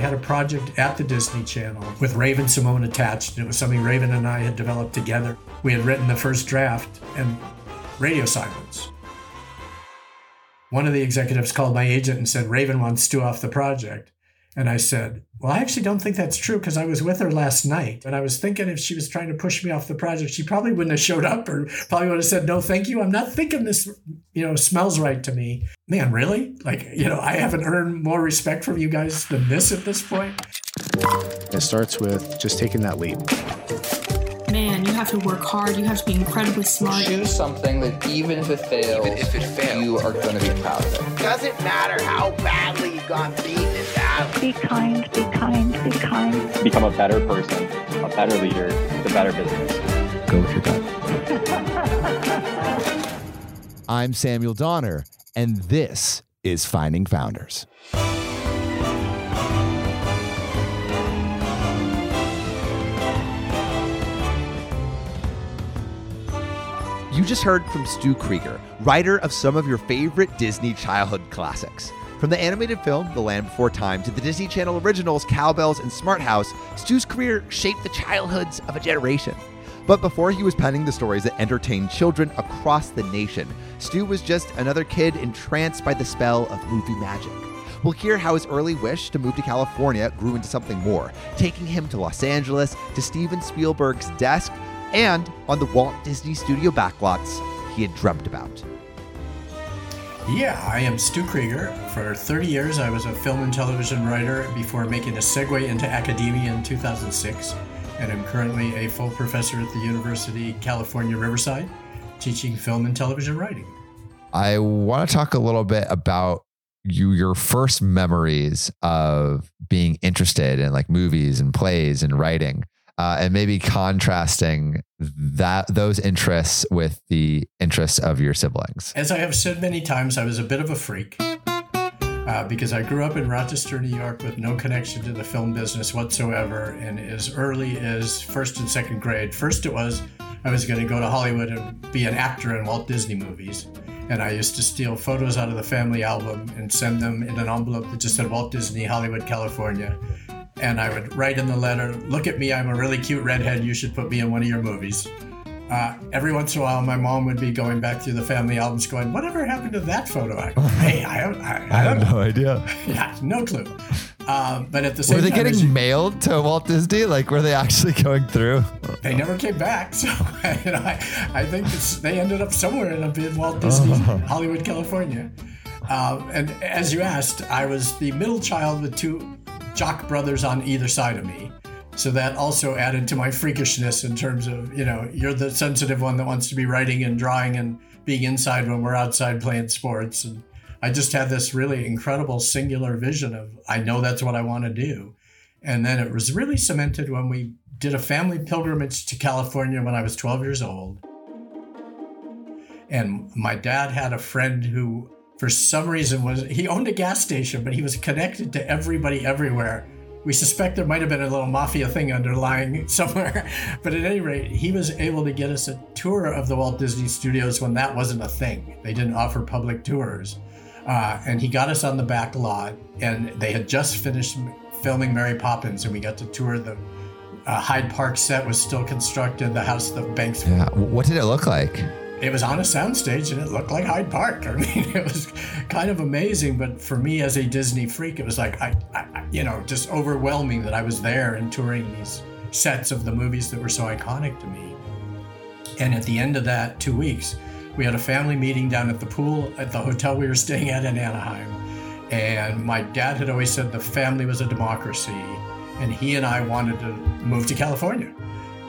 I had a project at the Disney Channel with Raven-Symoné attached. And it was something Raven and I had developed together. We had written the first draft and radio silence. One of the executives called my agent and said, Raven wants Stu off the project. And I said, Well, I actually don't think that's true because I was with her last night. And I was thinking if she was trying to push me off the project, she probably wouldn't have showed up or probably would have said, No, thank you. I'm not thinking this, you know, smells right to me. Man, really? Like, you know, I haven't earned more respect from you guys than this at this point. It starts with just taking that leap man, you have to work hard. You have to be incredibly smart. Choose something that even if it fails, even if it fails, you are going to be proud of it. Doesn't matter how badly you got beaten in battle. Be kind, be kind, be kind. Become a better person, a better leader, the better business. Go with your gut. I'm Samuel Donner, and this is Finding Founders. You just heard from Stu Krieger, writer of some of your favorite Disney childhood classics. From the animated film The Land Before Time to the Disney Channel originals Cow Belles and Smart House, Stu's career shaped the childhoods of a generation. But before he was penning the stories that entertained children across the nation, Stu was just another kid entranced by the spell of movie magic. We'll hear how his early wish to move to California grew into something more, taking him to Los Angeles, to Steven Spielberg's desk, and on the Walt Disney Studio backlots he had dreamt about. Yeah, I am Stu Krieger. For 30 years, I was a film and television writer before making a segue into academia in 2006. And I'm currently a full professor at the University California Riverside, teaching film and television writing. I want to talk a little bit about you your first memories of being interested in like movies and plays and writing uh, and maybe contrasting that those interests with the interests of your siblings. As I have said many times, I was a bit of a freak. Uh, because I grew up in Rochester, New York, with no connection to the film business whatsoever. And as early as first and second grade, first it was I was going to go to Hollywood and be an actor in Walt Disney movies. And I used to steal photos out of the family album and send them in an envelope that just said Walt Disney, Hollywood, California and I would write in the letter, "Look at me, I'm a really cute redhead. You should put me in one of your movies." Uh, every once in a while, my mom would be going back through the family albums, going, "Whatever happened to that photo?" I "Hey, I, I, I, I have no idea. yeah, no clue." Um, but at the same time. were they time, getting you, mailed to Walt Disney? Like, were they actually going through? They never came back. So you know, I, I think they ended up somewhere in, a in Walt Disney, oh. Hollywood, California. Um, and as you asked, I was the middle child with two jock brothers on either side of me. So that also added to my freakishness in terms of, you know, you're the sensitive one that wants to be writing and drawing and being inside when we're outside playing sports. And I just had this really incredible singular vision of, I know that's what I want to do. And then it was really cemented when we did a family pilgrimage to California when I was 12 years old. And my dad had a friend who for some reason was he owned a gas station, but he was connected to everybody everywhere. We suspect there might have been a little mafia thing underlying somewhere, but at any rate, he was able to get us a tour of the Walt Disney Studios when that wasn't a thing. They didn't offer public tours. Uh, and he got us on the back lot, and they had just finished filming Mary Poppins, and we got to tour the uh, Hyde Park set was still constructed, the house of the banks. Yeah. What did it look like? It was on a soundstage and it looked like Hyde Park. I mean, it was kind of amazing. But for me as a Disney freak, it was like, I, I, you know, just overwhelming that I was there and touring these sets of the movies that were so iconic to me. And at the end of that two weeks, we had a family meeting down at the pool at the hotel we were staying at in Anaheim. And my dad had always said the family was a democracy. And he and I wanted to move to California.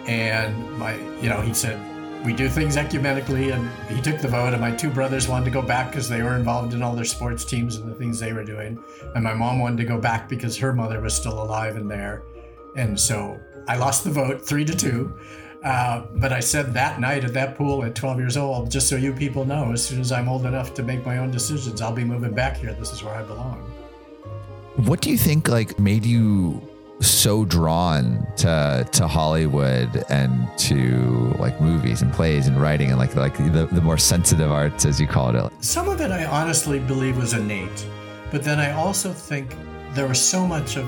And my, you know, he said, we do things ecumenically, and he took the vote. And my two brothers wanted to go back because they were involved in all their sports teams and the things they were doing. And my mom wanted to go back because her mother was still alive and there. And so I lost the vote three to two. Uh, but I said that night at that pool at 12 years old, just so you people know, as soon as I'm old enough to make my own decisions, I'll be moving back here. This is where I belong. What do you think like made you so drawn to to Hollywood and to like movies and plays and writing and like like the, the more sensitive arts as you call it. Some of it I honestly believe was innate, but then I also think there was so much of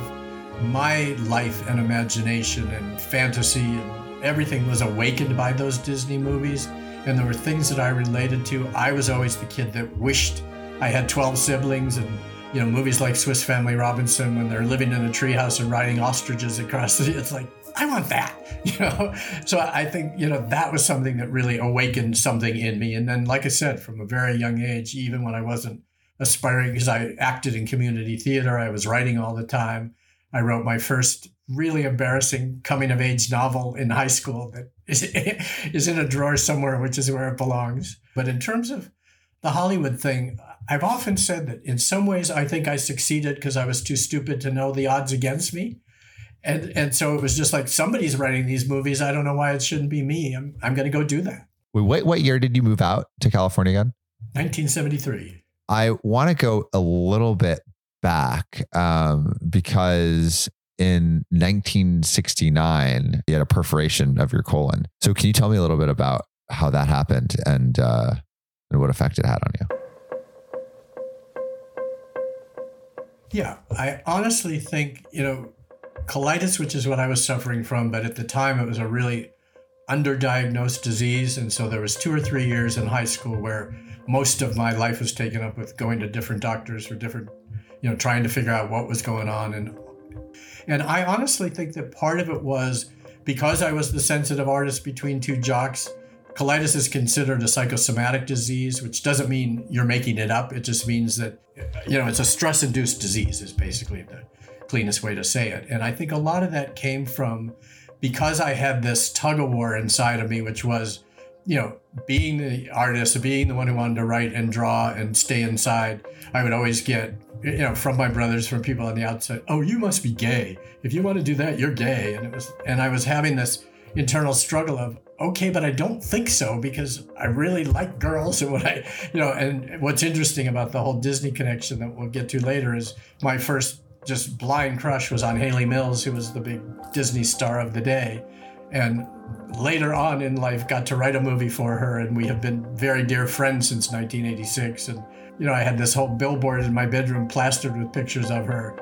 my life and imagination and fantasy and everything was awakened by those Disney movies. And there were things that I related to. I was always the kid that wished I had 12 siblings and you know, movies like Swiss Family Robinson when they're living in a treehouse and riding ostriches across the it's like I want that, you know. So I think you know that was something that really awakened something in me. And then, like I said, from a very young age, even when I wasn't aspiring, because I acted in community theater, I was writing all the time. I wrote my first really embarrassing coming of age novel in high school that is, is in a drawer somewhere, which is where it belongs. But in terms of the Hollywood thing, I've often said that in some ways I think I succeeded because I was too stupid to know the odds against me. And and so it was just like somebody's writing these movies. I don't know why it shouldn't be me. I'm I'm gonna go do that. Wait, what, what year did you move out to California again? 1973. I want to go a little bit back um, because in 1969 you had a perforation of your colon. So can you tell me a little bit about how that happened and uh, and what effect it had on you? Yeah, I honestly think, you know, colitis, which is what I was suffering from, but at the time it was a really underdiagnosed disease. And so there was two or three years in high school where most of my life was taken up with going to different doctors for different, you know, trying to figure out what was going on. And and I honestly think that part of it was because I was the sensitive artist between two jocks, Colitis is considered a psychosomatic disease, which doesn't mean you're making it up. It just means that, you know, it's a stress induced disease, is basically the cleanest way to say it. And I think a lot of that came from because I had this tug of war inside of me, which was, you know, being the artist, being the one who wanted to write and draw and stay inside, I would always get, you know, from my brothers, from people on the outside, oh, you must be gay. If you want to do that, you're gay. And it was, and I was having this internal struggle of, okay, but I don't think so because I really like girls and what I, you know, and what's interesting about the whole Disney connection that we'll get to later is my first just blind crush was on Hayley Mills, who was the big Disney star of the day. And later on in life, got to write a movie for her, and we have been very dear friends since 1986. And, you know, I had this whole billboard in my bedroom plastered with pictures of her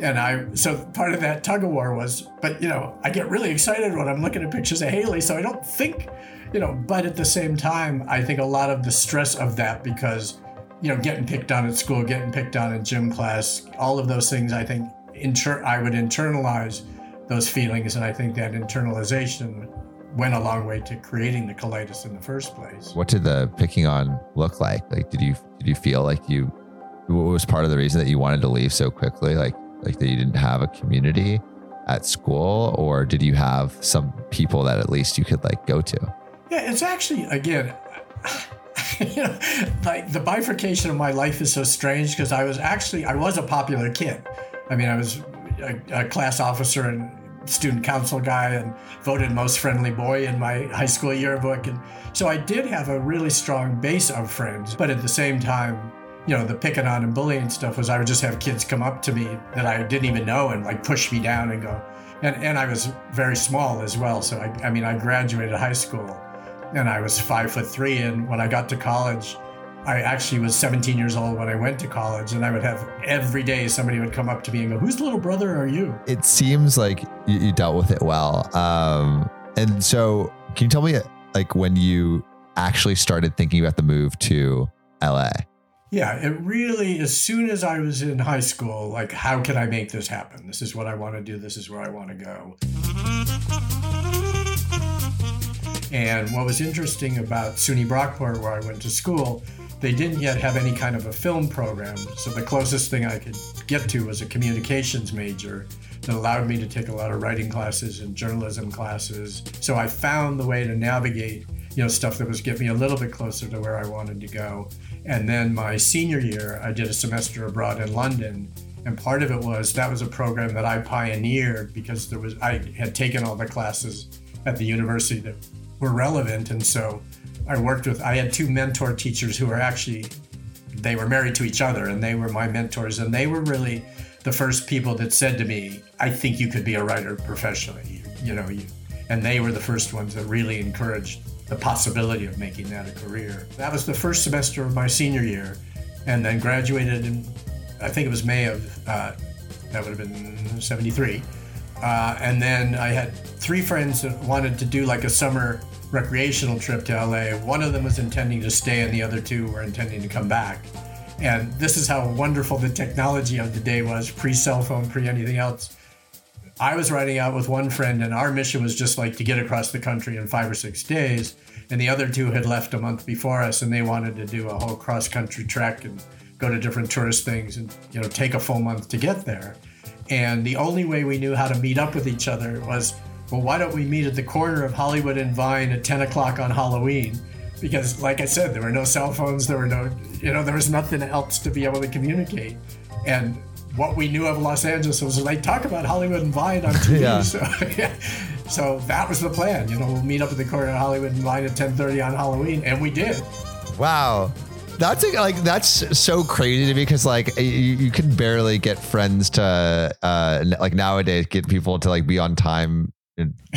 and I so part of that tug of war was, but you know, I get really excited when I'm looking at pictures of Hayley, so I don't think, you know, but at the same time, I think a lot of the stress of that because, you know, getting picked on at school, getting picked on in gym class, all of those things, I think inter- I would internalize those feelings, and I think that internalization went a long way to creating the colitis in the first place. What did the picking on look like? Like, did you did you feel like you? What was part of the reason that you wanted to leave so quickly? Like, like that you didn't have a community at school or did you have some people that at least you could like go to? Yeah it's actually again you know like the bifurcation of my life is so strange because i was actually i was a popular kid. I mean i was a, a class officer and student council guy and voted most friendly boy in my high school yearbook. And so i did have a really strong base of friends but at the same time you know, the picking on and bullying stuff was I would just have kids come up to me that I didn't even know and like push me down and go. And, and I was very small as well. So, I, I mean, I graduated high school and I was five foot three. And when I got to college, I actually was 17 years old when I went to college, and I would have every day somebody would come up to me and go, "Whose little brother are you?" It seems like you, you dealt with it well. Um, and so, can you tell me, like, when you actually started thinking about the move to LA? Yeah, it really, as soon as I was in high school, like, how can I make this happen? This is what I want to do. This is where I want to go. And what was interesting about SUNY Brockport, where I went to school, they didn't yet have any kind of a film program. So the closest thing I could get to was a communications major that allowed me to take a lot of writing classes and journalism classes. So I found the way to navigate, you know, stuff that was getting me a little bit closer to where I wanted to go. And then my senior year, I did a semester abroad in London. And part of it was that was a program that I pioneered because there was I had taken all the classes at the university that were relevant. And so I worked with I had two mentor teachers who were actually they were married to each other and they were my mentors and they were really the first people that said to me, I think you could be a writer professionally. You, know, you and they were the first ones that really encouraged the possibility of making that a career. That was the first semester of my senior year, and then graduated in, I think it was May of uh, That would have been 73. Uh, and then I had three friends that wanted to do like a summer recreational trip to LA. One of them was intending to stay, and the other two were intending to come back. And this is how wonderful the technology of the day was pre cell phone, pre anything else. I was riding out with one friend, and our mission was just like to get across the country in five or six days. And the other two had left a month before us, and they wanted to do a whole cross country trek and go to different tourist things and you know take a full month to get there. And the only way we knew how to meet up with each other was, well, why don't we meet at the corner of Hollywood and Vine at 10 o'clock on Halloween? Because, like I said, there were no cell phones, there were no, you know, there was nothing else to be able to communicate. And what we knew of Los Angeles was they talk about Hollywood and Vine on TV. Yeah. So, yeah. so that was the plan. You know, we'll meet up at the corner of Hollywood and Vine at 10:30 on Halloween, and we did. Wow. That's a, like that's so crazy to me because like you, you can barely get friends to uh n- like nowadays get people to like be on time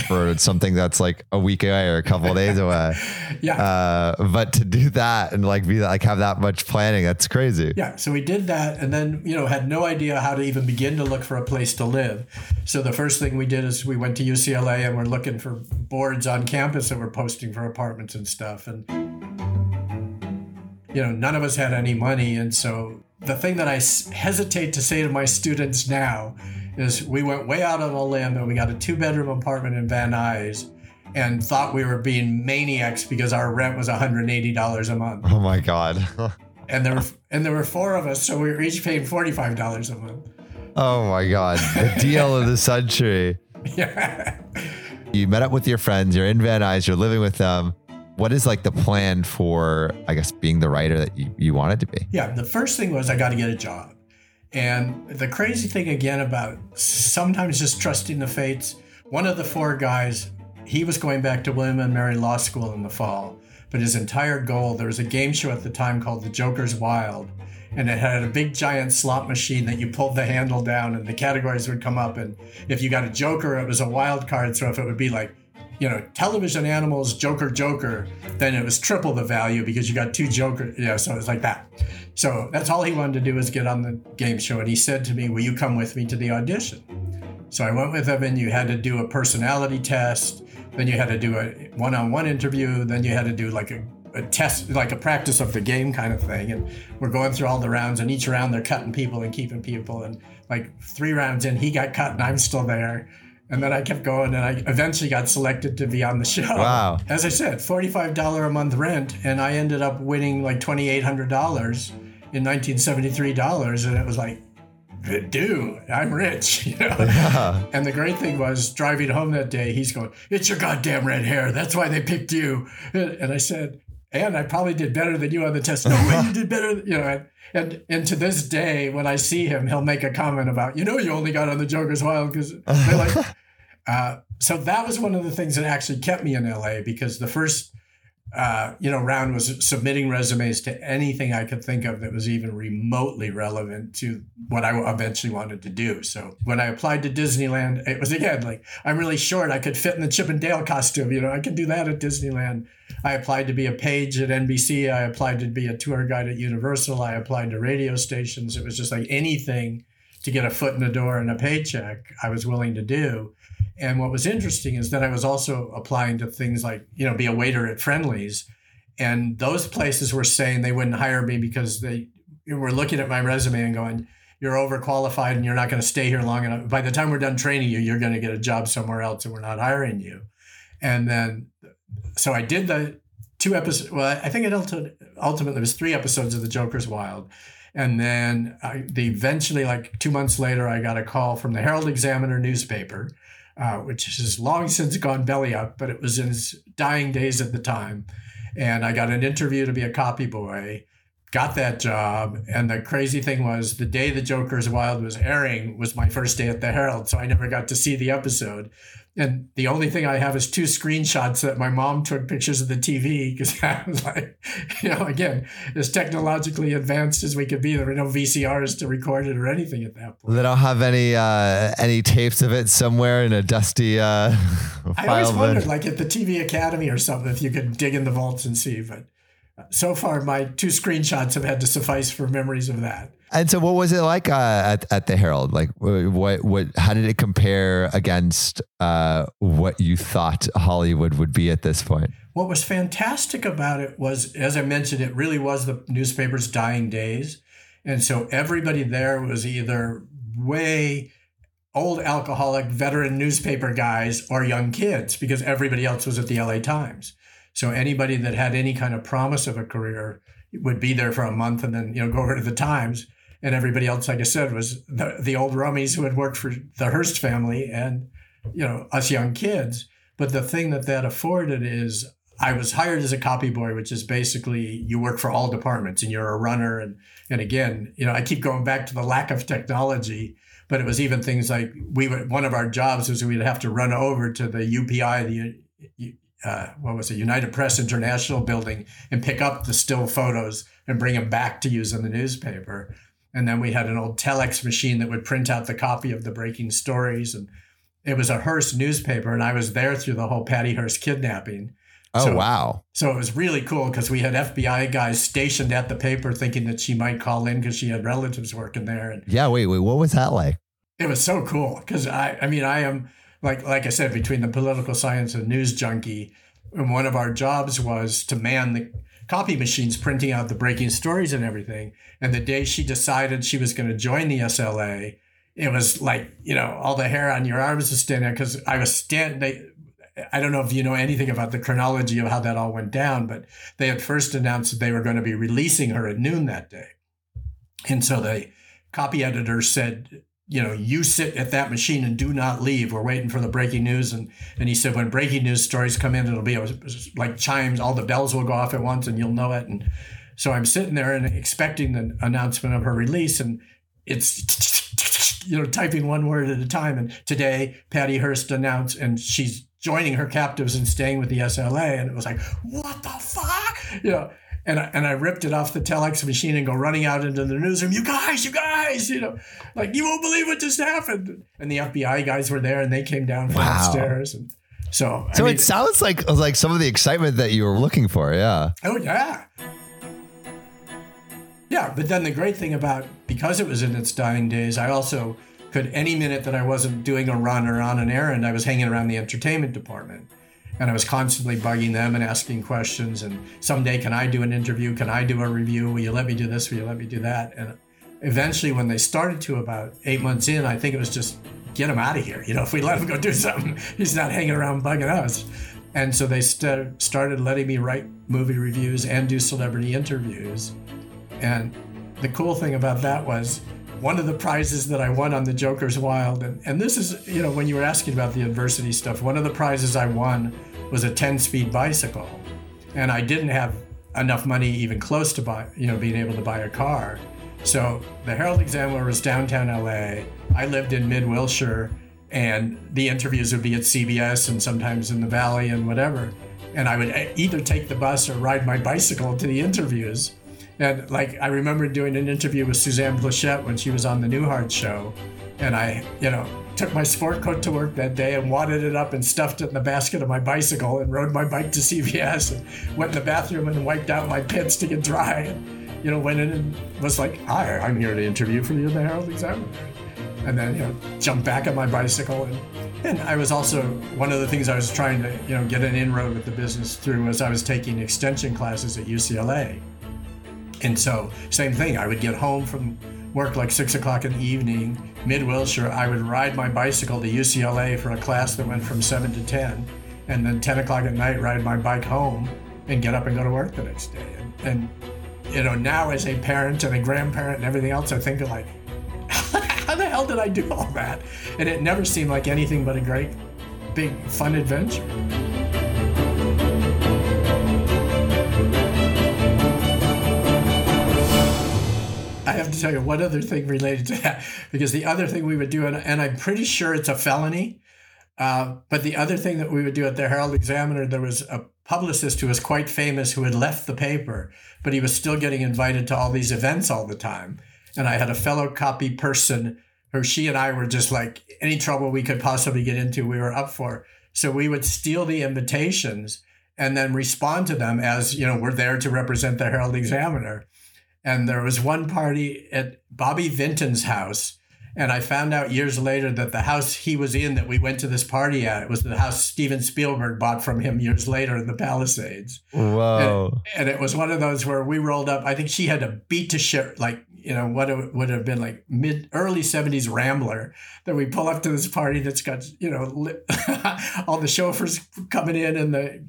for something that's like a week away or a couple of days away. Yeah. Uh, but to do that and like be like have that much planning, that's crazy. Yeah, so we did that and then, you know, had no idea how to even begin to look for a place to live. So the first thing we did is we went to UCLA and we're looking for boards on campus that were posting for apartments and stuff. And, you know, none of us had any money. And so the thing that I hesitate to say to my students now is we went way out on a limb and we got a two bedroom apartment in Van Nuys and thought we were being maniacs because our rent was $180 a month Oh my god. and there were and there were four of us, so we were each paying forty five dollars a month. oh my god. The deal of the century. Yeah. You met up with your friends, you're in Van Nuys, you're living with them. What is like the plan for, I guess, being the writer that you, you wanted to be? Yeah. The first thing was I got to get a job, and the crazy thing again about sometimes just trusting the fates. One of the four guys, he was going back to William and Mary Law School in the fall, but his entire goal there was a game show at the time called The Joker's Wild. And it had a big giant slot machine that you pulled the handle down and the categories would come up. And if you got a Joker, it was a wild card. So if it would be like you know, television animals, Joker, Joker, then it was triple the value because you got two Joker. Yeah, so it's like that. So that's all he wanted to do was get on the game show. And he said to me, Will you come with me to the audition? So I went with him, and you had to do a personality test. Then you had to do a one on one interview. Then you had to do like a, a test, like a practice of the game kind of thing. And we're going through all the rounds, and each round they're cutting people and keeping people. And like three rounds in, he got cut, and I'm still there. And then I kept going, and I eventually got selected to be on the show. Wow. As I said, forty-five dollar a month rent, and I ended up winning like twenty-eight hundred dollars in nineteen seventy-three dollars, and it was like, dude, I'm rich, you know. Yeah. And the great thing was driving home that day, he's going, "It's your goddamn red hair. That's why they picked you." And I said, "And I probably did better than you on the test." No way, you did better. You know. And, and to this day, when I see him, he'll make a comment about, "You know, you only got on the Joker's Wild because they're like." Uh, so that was one of the things that actually kept me in LA because the first, uh, you know, round was submitting resumes to anything I could think of that was even remotely relevant to what I eventually wanted to do. So when I applied to Disneyland, it was again like I'm really short. I could fit in the Chip and Dale costume. You know, I could do that at Disneyland. I applied to be a page at NBC. I applied to be a tour guide at Universal. I applied to radio stations. It was just like anything to get a foot in the door and a paycheck. I was willing to do. And what was interesting is that I was also applying to things like, you know, be a waiter at Friendly's. And those places were saying they wouldn't hire me because they were looking at my resume and going, you're overqualified and you're not going to stay here long enough. By the time we're done training you, you're going to get a job somewhere else and we're not hiring you. And then, so I did the two episodes. Well, I think it ultimately was three episodes of The Joker's Wild. And then I, the eventually, like two months later, I got a call from the Herald Examiner newspaper uh, which has long since gone belly up, but it was in its dying days at the time. And I got an interview to be a copy boy, got that job. And the crazy thing was, the day The Joker's Wild was airing was my first day at the Herald. So I never got to see the episode. And the only thing I have is two screenshots that my mom took pictures of the TV because I was like, you know, again, as technologically advanced as we could be, there were no VCRs to record it or anything at that point. They don't have any uh, any tapes of it somewhere in a dusty uh, I always wondered, like at the TV Academy or something, if you could dig in the vaults and see. But so far, my two screenshots have had to suffice for memories of that. And so, what was it like uh, at at the Herald? Like, what what? How did it compare against uh, what you thought Hollywood would be at this point? What was fantastic about it was, as I mentioned, it really was the newspaper's dying days, and so everybody there was either way old alcoholic veteran newspaper guys or young kids because everybody else was at the LA Times. So anybody that had any kind of promise of a career would be there for a month and then you know go over to the Times and everybody else, like I said, was the, the old rummies who had worked for the Hearst family and, you know, us young kids. But the thing that that afforded is I was hired as a copy boy, which is basically you work for all departments and you're a runner. And, and again, you know, I keep going back to the lack of technology, but it was even things like we would, one of our jobs was we'd have to run over to the UPI, the, uh, what was it, United Press International building and pick up the still photos and bring them back to use in the newspaper. And then we had an old telex machine that would print out the copy of the breaking stories. And it was a Hearst newspaper. And I was there through the whole Patty Hearst kidnapping. Oh, So- wow. So it was really cool because we had FBI guys stationed at the paper thinking that she might call in because she had relatives working there. And Yeah, wait, wait. What was that like? it was so cool because I, I mean, I am like, like I said, between the political science and news junkie, and one of our jobs was to man the copy machines printing out the breaking stories and everything. And the day she decided she was going to join the SLA, it was like you know all the hair on your arms was standing because I was standing. I don't know if you know anything about the chronology of how that all went down, but they had first announced that they were going to be releasing her at noon that day, and so the copy editor said, you know, you sit at that machine and do not leave. We're waiting for the breaking news. And, and he said, when breaking news stories come in, it'll be like chimes, all the bells will go off at once and you'll know it. And so I'm sitting there and expecting the announcement of her release. And it's, you know, typing one word at a time. And today, Patty Hearst announced, and she's joining her captives and staying with the SLA. And it was like, what the fuck? You know, and I, and I ripped it off the telex machine and go running out into the newsroom. You guys, you guys, you know, like you won't believe what just happened. And the FBI guys were there, and they came down from Wow. stairs. and so I So mean, it sounds like like some of the excitement that you were looking for. Yeah. oh yeah, yeah. But then the great thing about because it was in its dying days, I also could any minute that I wasn't doing a run or on an errand, I was hanging around the entertainment department. And I was constantly bugging them and asking questions. And someday, can I do an interview? Can I do a review? Will you let me do this? Will you let me do that? And eventually, when they started to about eight months in, I think it was just get him out of here. You know, if we let him go do something, he's not hanging around bugging us. And so they st- started letting me write movie reviews and do celebrity interviews. And the cool thing about that was one of the prizes that I won on the Joker's Wild, and, and this is, you know, when you were asking about the adversity stuff, one of the prizes I won was a 10 speed bicycle. And I didn't have enough money even close to buy, you know, being able to buy a car. So the Herald Examiner was downtown LA. I lived in mid Wilshire, and the interviews would be at CBS and sometimes in the Valley and whatever. And I would e- either take the bus or ride my bicycle to the interviews. And like I remember doing an interview with Suzanne Pleshette when she was on the Newhart show, and I, you know, took my sport coat to work that day and wadded it up and stuffed it in the basket of my bicycle and rode my bike to CBS and went in the bathroom and wiped out my pits to get dry. And, you know, went in and was like, "Hi, I'm here to interview for you the Herald Examiner." And then, you know, jumped back on my bicycle and. And I was also one of the things I was trying to, you know, get an inroad with the business through was I was taking extension classes at UCLA. And so, same thing. I would get home from work like six o'clock in the evening, mid Wilshire. I would ride my bicycle to UCLA for a class that went from seven to 10. And then 10 o'clock at night, ride my bike home and get up and go to work the next day. And, and you know, now as a parent and a grandparent and everything else, I think like, how the hell did I do all that? And it never seemed like anything but a great, big, fun adventure. I have to tell you one other thing related to that, because the other thing we would do, and, and I'm pretty sure it's a felony, uh, but the other thing that we would do at the Herald Examiner, there was a publicist who was quite famous who had left the paper, but he was still getting invited to all these events all the time. And I had a fellow copy person who she and I were just like any trouble we could possibly get into, we were up for. So we would steal the invitations and then respond to them as, you know, we're there to represent the Herald Examiner. And there was one party at Bobby Vinton's house. And I found out years later that the house he was in that we went to this party at was the house Steven Spielberg bought from him years later in the Palisades. Whoa. And, and it was one of those where we rolled up. I think she had a beat to shit, like, you know, what would have been like mid early 70s Rambler that we pull up to this party that's got, you know, li- all the chauffeurs coming in and the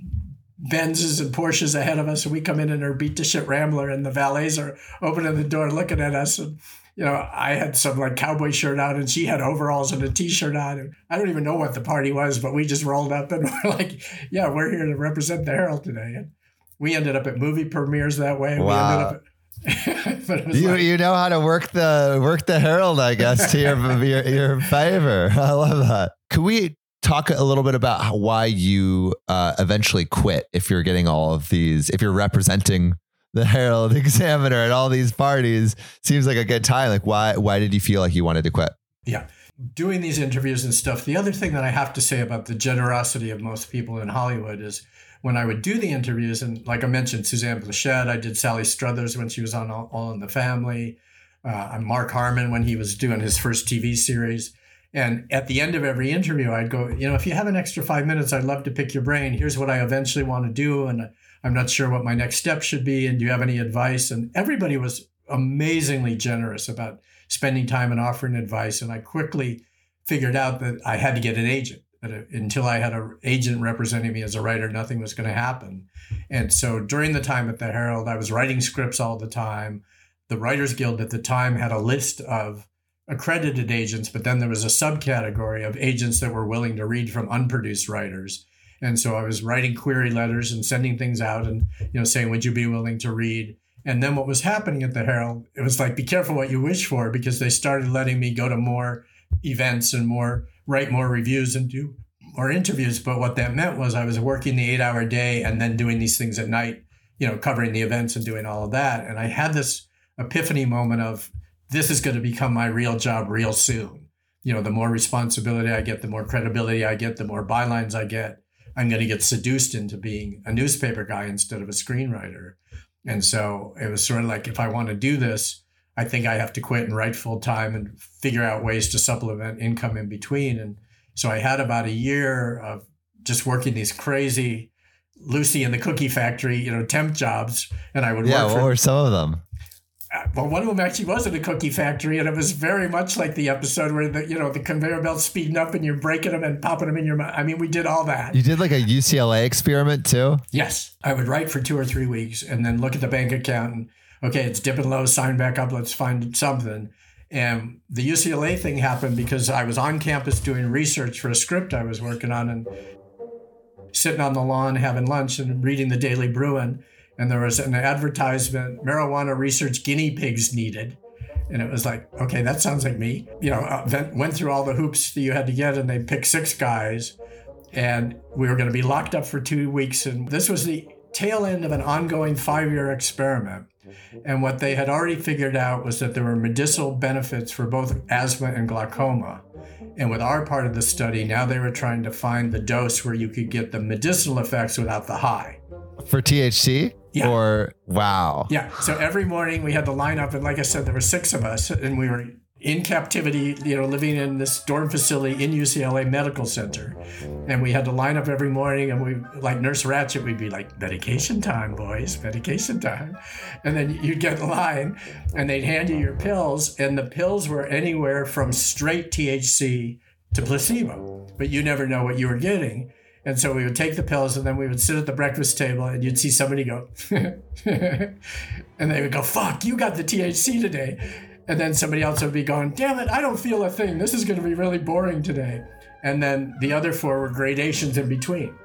Benzes and Porsches ahead of us. And we come in in our beat to shit Rambler and the valets are opening the door looking at us. And, you know, I had some like cowboy shirt on and she had overalls and a t-shirt on. And I don't even know what the party was, but we just rolled up and we're like, yeah, we're here to represent the Herald today. And we ended up at movie premieres that way. Wow. We ended up at, but it was You like- you know how to work the work the herald, I guess, to your your, your favor. I love that. Could we talk a little bit about how, why you uh, eventually quit? If you're getting all of these, if you're representing the Herald Examiner at all these parties, seems like a good time. Like why why did you feel like you wanted to quit? Yeah. Doing these interviews and stuff. The other thing that I have to say about the generosity of most people in Hollywood is when I would do the interviews, and like I mentioned, Suzanne Pleshette, I did Sally Struthers when she was on All, all in the Family, uh, Mark Harmon when he was doing his first TV series. And at the end of every interview, I'd go, you know, if you have an extra five minutes, I'd love to pick your brain. Here's what I eventually want to do. And I'm not sure what my next step should be. And do you have any advice? And everybody was amazingly generous about spending time and offering advice. And I quickly figured out that I had to get an agent. That until I had an agent representing me as a writer, nothing was going to happen. And so during the time at the Herald, I was writing scripts all the time. The Writers Guild at the time had a list of accredited agents, but then there was a subcategory of agents that were willing to read from unproduced writers. And so I was writing query letters and sending things out and you know saying, "Would you be willing to read?" And then what was happening at the Herald, it was like, "Be careful what you wish for," because they started letting me go to more events and more write more reviews and do more interviews. But what that meant was I was working the eight-hour day and then doing these things at night, you know, covering the events and doing all of that. And I had this epiphany moment of this is going to become my real job real soon. You know, the more responsibility I get, the more credibility I get, the more bylines I get. I'm going to get seduced into being a newspaper guy instead of a screenwriter. And so it was sort of like if I want to do this, I think I have to quit and write full time and figure out ways to supplement income in between. And so I had about a year of just working these crazy Lucy in the Cookie Factory, you know, temp jobs. And I would Yeah, work what for were some of them? Uh, well, one of them actually was in a cookie factory, and it was very much like the episode where the you know the conveyor belt's speeding up and you're breaking them and popping them in your mouth. I mean, we did all that. You did like a UCLA experiment too. Yes, I would write for two or three weeks and then look at the bank account and okay, it's dipping low. Sign back up. Let's find something. And the UCLA thing happened because I was on campus doing research for a script I was working on and sitting on the lawn having lunch and reading the Daily Bruin. And there was an advertisement marijuana research guinea pigs needed. And it was like, okay, that sounds like me. You know, went, through all the hoops that you had to get, and they picked six guys. And we were going to be locked up for two weeks. And this was the tail end of an ongoing five year experiment. And what they had already figured out was that there were medicinal benefits for both asthma and glaucoma. And with our part of the study, now they were trying to find the dose where you could get the medicinal effects without the high. For THC? Yeah. Or wow. Yeah. So every morning we had to line up, and like I said, there were six of us, and we were in captivity, you know, living in this dorm facility in UCLA Medical Center. And we had to line up every morning, and we, like Nurse Ratched, we'd be like, medication time, boys, medication time. And then you'd get in line, and they'd hand you your pills, and the pills were anywhere from straight THC to placebo, but you never know what you were getting. And so we would take the pills and then we would sit at the breakfast table and you'd see somebody go, and they would go, fuck, you got the THC today. And then somebody else would be going, damn it, I don't feel a thing. This is going to be really boring today. And then the other four were gradations in between.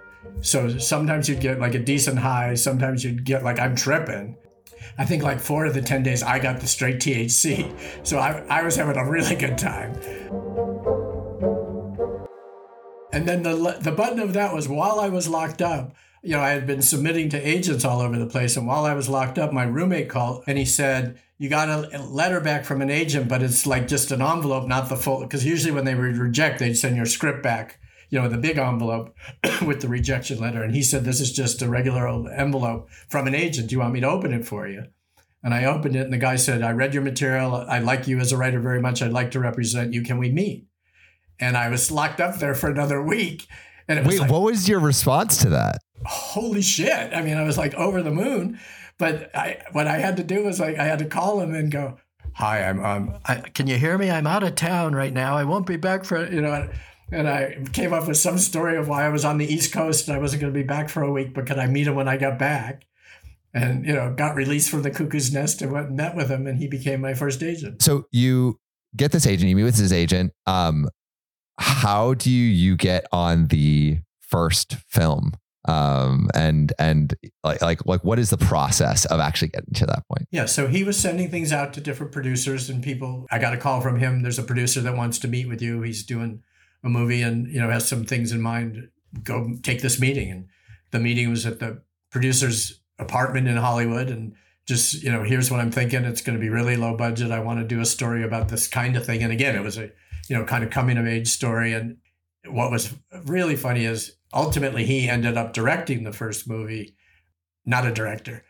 So sometimes you'd get like a decent high, sometimes you'd get like, I'm tripping. I think like four of the 10 days I got the straight THC. So I, I was having a really good time. And then the the button of that was while I was locked up. You know, I had been submitting to agents all over the place, and while I was locked up, my roommate called and he said, "You got a letter back from an agent, but it's like just an envelope, not the full." Because usually when they would reject, they'd send your script back you know, the big envelope with the rejection letter. And he said, This is just a regular old envelope from an agent. Do you want me to open it for you? And I opened it, and the guy said, I read your material. I like you as a writer very much. I'd like to represent you. Can we meet? And I was locked up there for another week. And it was Wait, like, what was your response to that? holy shit. I mean, I was like over the moon. But I, what I had to do was like, I had to call him and go, Hi, I'm, um, I, can you hear me? I'm out of town right now. I won't be back for, you know, and I came up with some story of why I was on the East Coast and I wasn't going to be back for a week, but could I meet him when I got back? And, you know, got released from the cuckoo's nest and went and met with him and he became my first agent. So you get this agent, you meet with his agent. Um, how do you get on the first film? Um, and and like like like what is the process of actually getting to that point? Yeah, so he was sending things out to different producers and people. I got a call from him. There's a producer that wants to meet with you. He's doing a movie and you know has some things in mind. Go take this meeting. And the meeting was at the producer's apartment in Hollywood. And just you know, here's what I'm thinking. It's going to be really low budget. I want to do a story about this kind of thing. And again, it was a you know kind of coming of age story. And what was really funny is ultimately he ended up directing the first movie, not a director.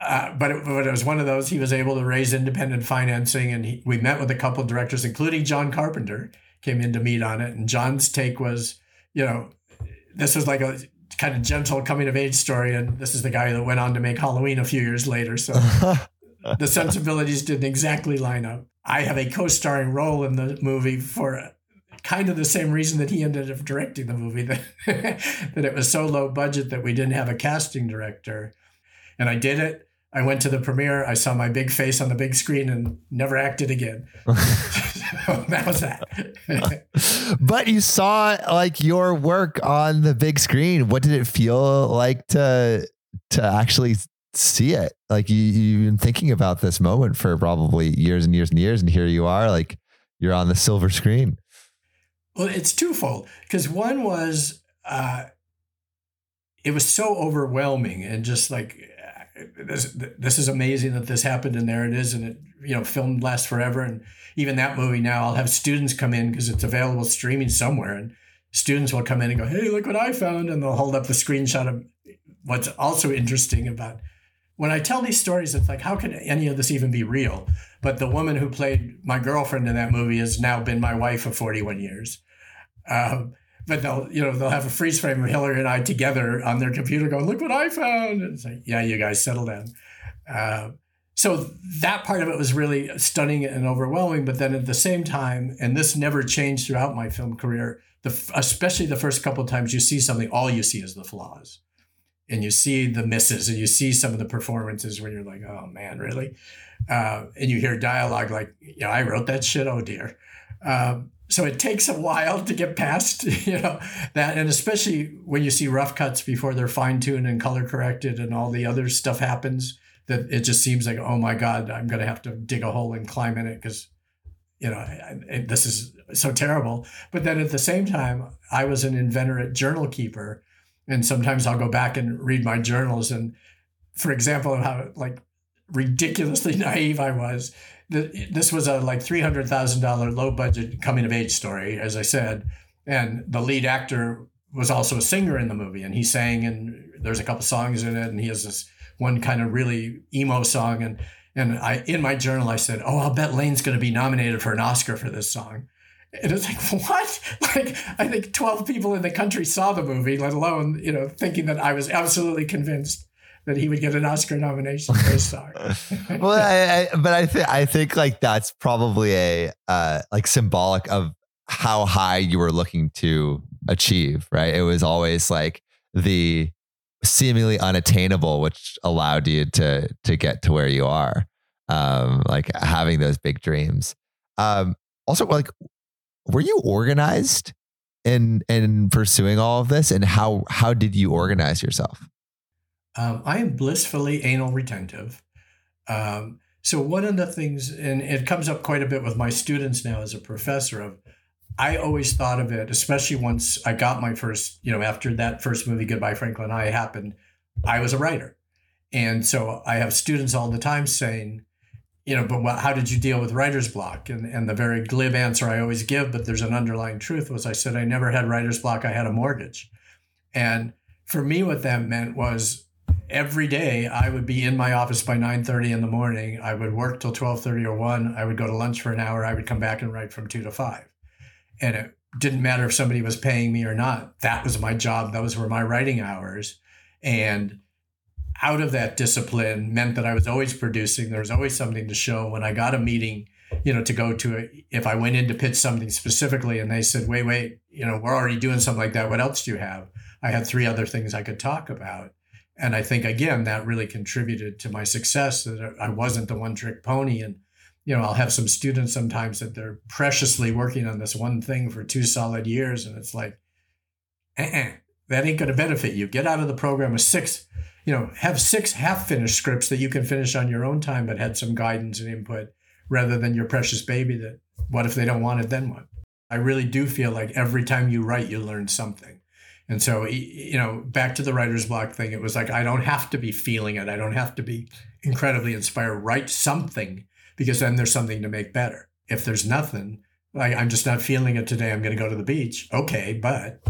Uh, but, it, but it was one of those he was able to raise independent financing and he, we met with a couple of directors including john carpenter came in to meet on it and john's take was you know this was like a kind of gentle coming of age story and this is the guy that went on to make halloween a few years later so the sensibilities didn't exactly line up i have a co-starring role in the movie for kind of the same reason that he ended up directing the movie that that it was so low budget that we didn't have a casting director. And i did it. I went to the premiere. I saw my big face on the big screen and never acted again. So that was that. But you saw like your work on the big screen. What did it feel like to to actually see it? Like you you've been thinking about this moment for probably years and years and years, and here you are, like you're on the silver screen. Well, it's twofold because one was uh, it was so overwhelming and just like uh, this, this is amazing that this happened and there it is and it you know filmed lasts forever and even that movie now I'll have students come in because it's available streaming somewhere and students will come in and go hey look what I found and they'll hold up the screenshot of what's also interesting about when I tell these stories it's like how could any of this even be real but the woman who played my girlfriend in that movie has now been my wife for 41 years um, but they'll, you know, they'll have a freeze frame of Hillary and I together on their computer going, look what I found. And it's like, yeah, you guys settle down. Uh, so that part of it was really stunning and overwhelming. But then at the same time, and this never changed throughout my film career, the, especially the first couple of times you see something, all you see is the flaws. And you see the misses and you see some of the performances where you're like, oh man, really? Uh, and you hear dialogue like, yeah, I wrote that shit, oh dear. Um, so it takes a while to get past you know that and especially when you see rough cuts before they're fine-tuned and color corrected and all the other stuff happens that it just seems like oh my god i'm going to have to dig a hole and climb in it because you know I, I, this is so terrible but then at the same time i was an inventor at journal keeper and sometimes i'll go back and read my journals and for example how like ridiculously naive i was. This was a like three hundred thousand dollar low budget coming of age story, as I said, and the lead actor was also a singer in the movie, and he sang, and there's a couple songs in it, and he has this one kind of really emo song, and and I in my journal I said, oh, I'll bet Lane's going to be nominated for an Oscar for this song. And it's like, what? Like, I think 12 people in the country saw the movie, let alone, you know, thinking that I was absolutely convinced that he would get an Oscar nomination for his song. well, I, I, but I think I think like that's probably a uh, like symbolic of how high you were looking to achieve. Right? It was always like the seemingly unattainable, which allowed you to to get to where you are. Um, like having those big dreams. Um, also, like, were you organized in in pursuing all of this, and how how did you organize yourself? Um, I am blissfully anal retentive. Um, so one of the things, and it comes up quite a bit with my students now as a professor of, I always thought of it, especially once I got my first, you know, after that first movie, Goodbye Franklin High happened, I was a writer. And so I have students all the time saying, you know, but what, how did you deal with writer's block? And, and the very glib answer I always give, but there's an underlying truth was I said, I never had writer's block. I had a mortgage. And for me, what that meant was every day I would be in my office by 9:30 in the morning. I would work till 12:30 or 1. I would go to lunch for an hour. I would come back and write from 2 to 5. And it didn't matter if somebody was paying me or not. That was my job. Those were my writing hours. And out of that discipline meant that I was always producing. There was always something to show. When I got a meeting, you know, to go to it, if I went in to pitch something specifically and they said, wait, wait, you know, we're already doing something like that. What else do you have? I had three other things I could talk about. And I think, again, that really contributed to my success that I wasn't the one trick pony. And, you know, I'll have some students sometimes that they're preciously working on this one thing for two solid years. And it's like, uh-uh, that ain't going to benefit you. Get out of the program with six, you know, have six half finished scripts that you can finish on your own time, but had some guidance and input rather than your precious baby that what if they don't want it, then what? I really do feel like every time you write, you learn something. And so, you know, back to the writer's block thing, it was like, I don't have to be feeling it. I don't have to be incredibly inspired. Write something because then there's something to make better. If there's nothing, like I'm just not feeling it today, I'm going to go to the beach. Okay, but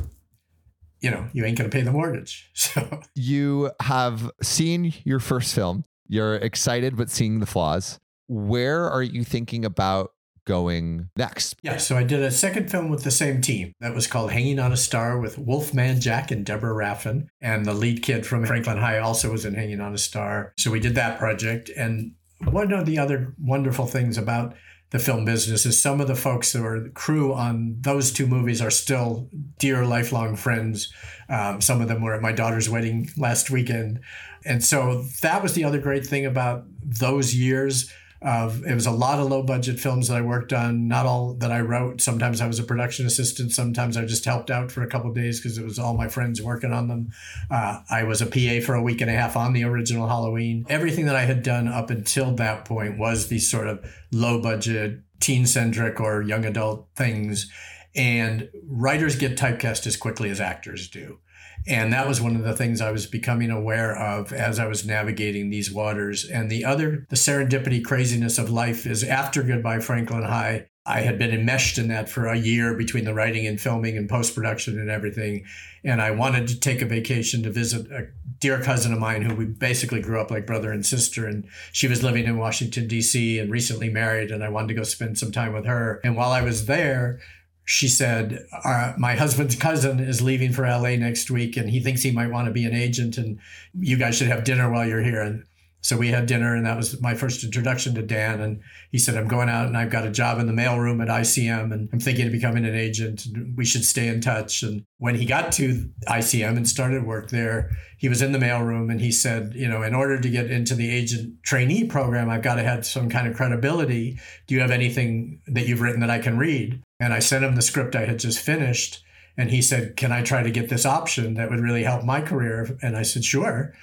you know, you ain't going to pay the mortgage. So you have seen your first film. You're excited, but seeing the flaws. Where are you thinking about going next? Yeah, so I did a second film with the same team that was called Hanging on a Star with Wolfman Jack and Deborah Raffin. And the lead kid from Franklin High also was in Hanging on a Star. So we did that project. And one of the other wonderful things about the film business is some of the folks that were crew on those two movies are still dear lifelong friends. Um, some of them were at my daughter's wedding last weekend. And so that was the other great thing about those years it was a lot of low budget films that I worked on, not all that I wrote. Sometimes I was a production assistant. Sometimes I just helped out for a couple days because it was all my friends working on them. Uh, I was a PA for a week and a half on the original Halloween. Everything that I had done up until that point was these sort of low budget, teen centric or young adult things. And writers get typecast as quickly as actors do. And that was one of the things I was becoming aware of as I was navigating these waters. And the other, the serendipity craziness of life is after Goodbye Franklin High, I had been enmeshed in that for a year between the writing and filming and post production and everything. And I wanted to take a vacation to visit a dear cousin of mine who we basically grew up like brother and sister. And she was living in Washington, D.C. and recently married. And I wanted to go spend some time with her. And while I was there, she said, uh, My husband's cousin is leaving for LA next week and he thinks he might want to be an agent and you guys should have dinner while you're here. And so we had dinner and that was my first introduction to Dan. And he said, I'm going out and I've got a job in the mailroom at ICM and I'm thinking of becoming an agent. And we should stay in touch. And when he got to ICM and started work there, he was in the mailroom and he said, you know, in order to get into the agent trainee program, I've got to have some kind of credibility. Do you have anything that you've written that I can read? And I sent him the script I had just finished. And he said, Can I try to get this option that would really help my career? And I said, Sure.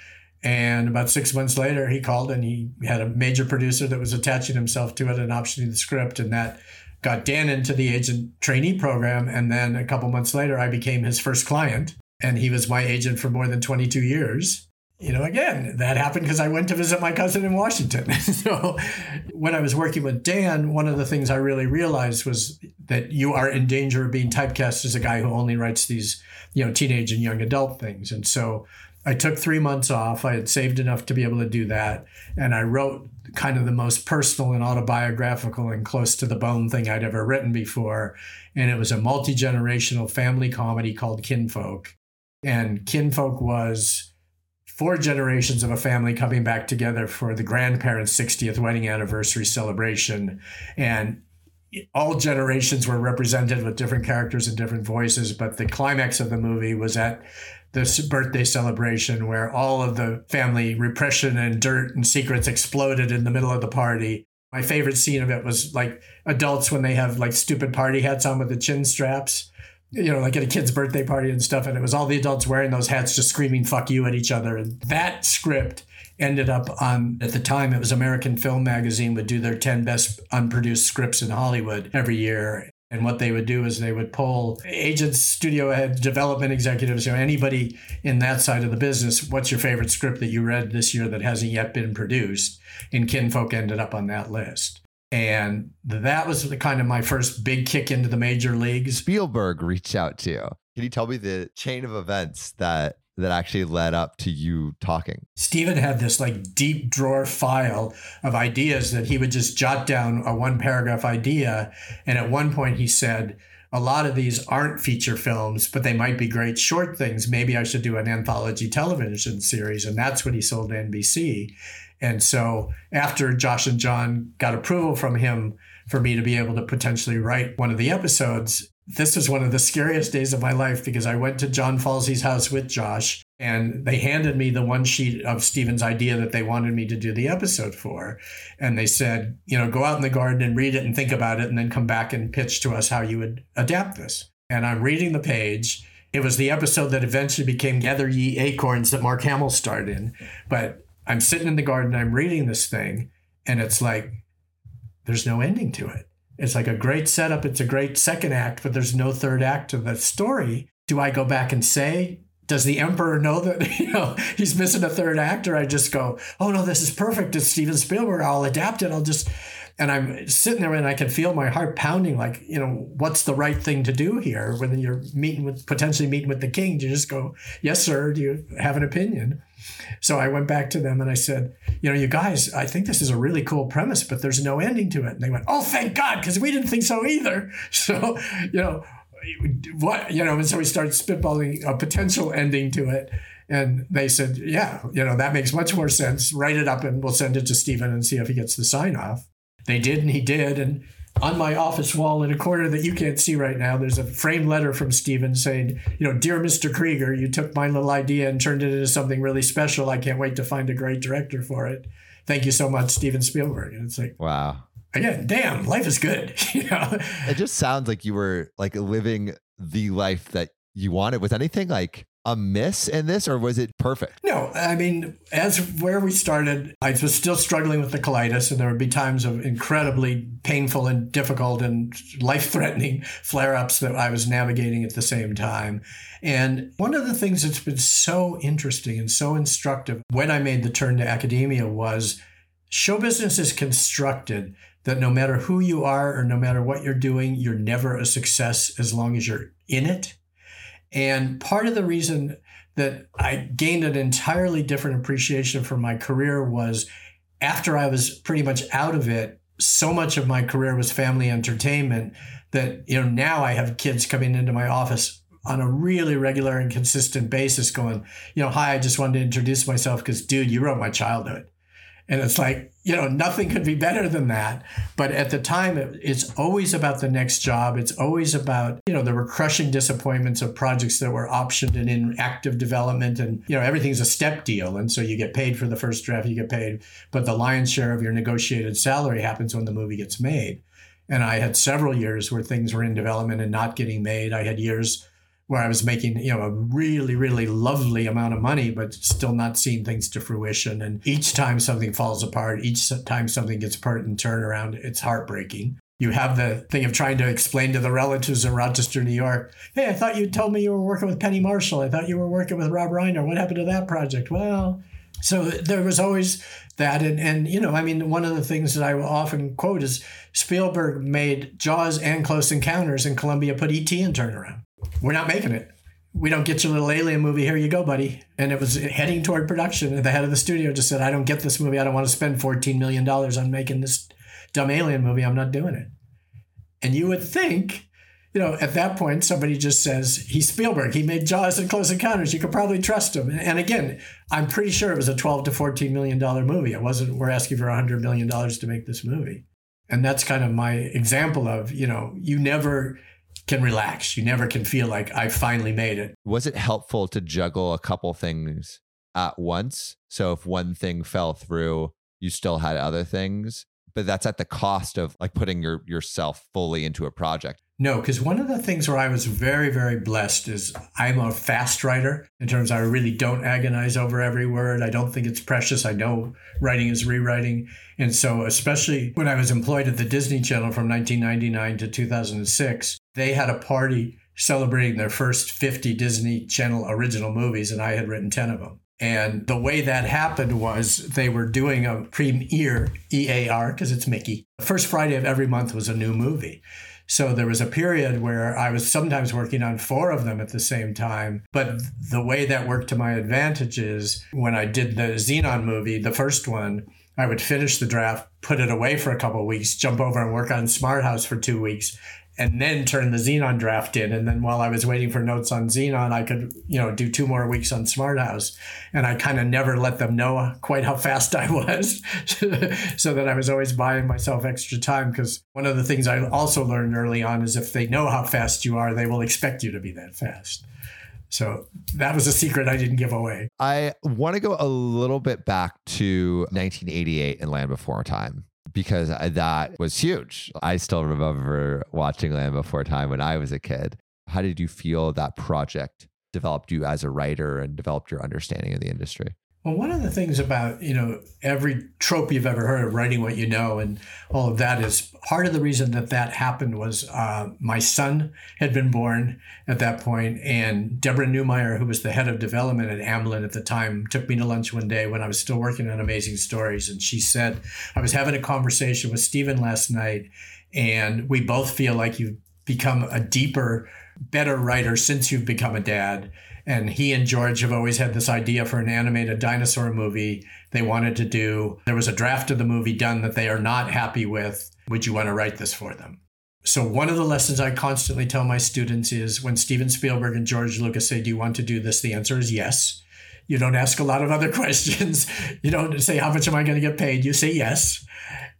And about six months later, he called and he had a major producer that was attaching himself to it and optioning the script. And that got Dan into the agent trainee program. And then a couple months later, I became his first client. And he was my agent for more than 22 years you know, again, that happened because I went to visit my cousin in Washington. so when I was working with Dan, one of the things I really realized was that you are in danger of being typecast as a guy who only writes these, you know, teenage and young adult things. And so I took three months off. I had saved enough to be able to do that. And I wrote kind of the most personal and autobiographical and close to the bone thing I'd ever written before. And it was a multi generational family comedy called Kinfolk. And Kinfolk was four generations of a family coming back together for the grandparents' 60th wedding anniversary celebration. And all generations were represented with different characters and different voices, but the climax of the movie was at this birthday celebration where all of the family repression and dirt and secrets exploded in the middle of the party. My favorite scene of it was like adults when they have like stupid party hats on with the chin straps you know, like at a kid's birthday party and stuff. And it was all the adults wearing those hats, just screaming fuck you at each other. And that script ended up on, at the time, it was American Film Magazine would do their 10 best unproduced scripts in Hollywood every year. And what they would do is they would pull agents, studio heads, development executives, you know, anybody in that side of the business. What's your favorite script that you read this year that hasn't yet been produced? And Kinfolk ended up on that list. And that was the kind of my first big kick into the major leagues. Spielberg reached out to you. Can you tell me the chain of events that that actually led up to you talking? Steven had this like deep drawer file of ideas that he would just jot down a one paragraph idea. And at one point he said, a lot of these aren't feature films, but they might be great short things. Maybe I should do an anthology television series. And that's what he sold to NBC. And so after Josh and John got approval from him for me to be able to potentially write one of the episodes, this was one of the scariest days of my life because I went to John Falsey's house with Josh and they handed me the one sheet of Steven's idea that they wanted me to do the episode for. And they said, you know, go out in the garden and read it and think about it and then come back and pitch to us how you would adapt this. And I'm reading the page. It was the episode that eventually became Gather Ye Acorns that Mark Hamill starred in. But I'm sitting in the garden, I'm reading this thing, and it's like, there's no ending to it. It's like a great setup. It's a great second act, but there's no third act to the story. Do I go back and say, does the emperor know that you know he's missing a third act, or I just go, oh no, this is perfect. It's Steven Spielberg. I'll adapt it. I'll just and I'm sitting there and I can feel my heart pounding. Like you know, what's the right thing to do here when you're meeting with potentially meeting with the king? You just go, yes, sir? Do you have an opinion? So I went back to them and I said, you know, you guys, I think this is a really cool premise, but there's no ending to it. And they went, oh, thank God, because we didn't think so either. So, you know, what, you know, and so we started spitballing a potential ending to it. And they said, yeah, you know, that makes much more sense. Write it up and we'll send it to Steven and see if he gets the sign off. They did, and he did. And on my office wall in a corner that you can't see right now, there's a framed letter from Steven saying, you know, dear Mr. Krieger, you took my little idea and turned it into something really special. I can't wait to find a great director for it. Thank you so much, Steven Spielberg. And it's like, wow. Again, damn, life is good. you know? It just sounds like you were like living the life that you wanted. Was anything like a miss in this or was it perfect? No, I mean, as where we started, I was still struggling with the colitis, and there would be times of incredibly painful and difficult and life threatening flare ups that I was navigating at the same time. And one of the things that's been so interesting and so instructive when I made the turn to academia was show business is constructed that no matter who you are or no matter what you're doing, you're never a success as long as you're in it and part of the reason that I gained an entirely different appreciation for my career was after I was pretty much out of it, so much of my career was family entertainment that, you know, now I have kids coming into my office on a really regular and consistent basis going, you know, hi, I just wanted to introduce myself because, dude, you wrote my childhood. And it's like, you know, nothing could be better than that. But at the time, it, it's always about the next job. It's always about, you know, there were crushing disappointments of projects that were optioned and in active development. And, you know, everything's a step deal. And so you get paid for the first draft, you get paid. But the lion's share of your negotiated salary happens when the movie gets made. And I had several years where things were in development and not getting made. I had years where I was making, you know, a really, really lovely amount of money, but still not seeing things to fruition. And each time something falls apart, each time something gets put in turnaround, it's heartbreaking. You have the thing of trying to explain to the relatives in Rochester, New York, hey, I thought you told me you were working with Penny Marshall. I thought you were working with Rob Reiner. What happened to that project? Well, so there was always that. And, and, you know, I mean, one of the things that I will often quote is Spielberg made Jaws and Close Encounters, and Columbia put E.T. in turnaround we're not making it. We don't get your little alien movie. Here you go, buddy. And it was heading toward production. And the head of the studio just said, I don't get this movie. I don't want to spend $14 million on making this dumb alien movie. I'm not doing it. And you would think, you know, at that point, somebody just says, he's Spielberg. He made Jaws and Close Encounters. You could probably trust him. And again, I'm pretty sure it was a 12 to $14 million movie. It wasn't, we're asking for $100 million to make this movie. And that's kind of my example of, you know, you never can relax. You never can feel like I finally made it. Was it helpful to juggle a couple things at once? So if one thing fell through, you still had other things but that's at the cost of like putting your yourself fully into a project. No, because one of the things where I was very, very blessed is I'm a fast writer in terms I really don't agonize over every word. I don't think it's precious. I know writing is rewriting. And so, especially when I was employed at the Disney Channel from 1999 to 2006, they had a party celebrating their first 50 Disney Channel original movies, and I had written 10 of them. And the way that happened was they were doing a premiere EAR because it's Mickey. The first Friday of every month was a new movie. So there was a period where I was sometimes working on four of them at the same time. But the way that worked to my advantage is when I did the Zenon movie, the first one, I would finish the draft, put it away for a couple of weeks, jump over and work on Smart House for two weeks, and then turn the Zenon draft in. And then while I was waiting for notes on Zenon, I could, you know, do two more weeks on Smart House. And I kind of never let them know quite how fast I was so that I was always buying myself extra time. Because one of the things I also learned early on is if they know how fast you are, they will expect you to be that fast. So that was a secret I didn't give away. I want to go a little bit back to 1988 and Land Before Time because that was huge. I still remember watching Land Before Time when I was a kid. How did you feel that project developed you as a writer and developed your understanding of the industry? Well, one of the things about, you know, every trope you've ever heard of writing what you know and all of that is part of the reason that that happened was uh, my son had been born at that point, and Deborah Newmyer, who was the head of development at Amblin at the time, took me to lunch one day when I was still working on Amazing Stories, and she said, I was having a conversation with Steven last night, and we both feel like you've become a deeper, better writer since you've become a dad and he and George have always had this idea for an animated dinosaur movie they wanted to do. There was a draft of the movie done that they are not happy with. Would you want to write this for them? So, one of the lessons I constantly tell my students is when Steven Spielberg and George Lucas say, Do you want to do this? The answer is yes. You don't ask a lot of other questions. You don't say, How much am I going to get paid? You say yes.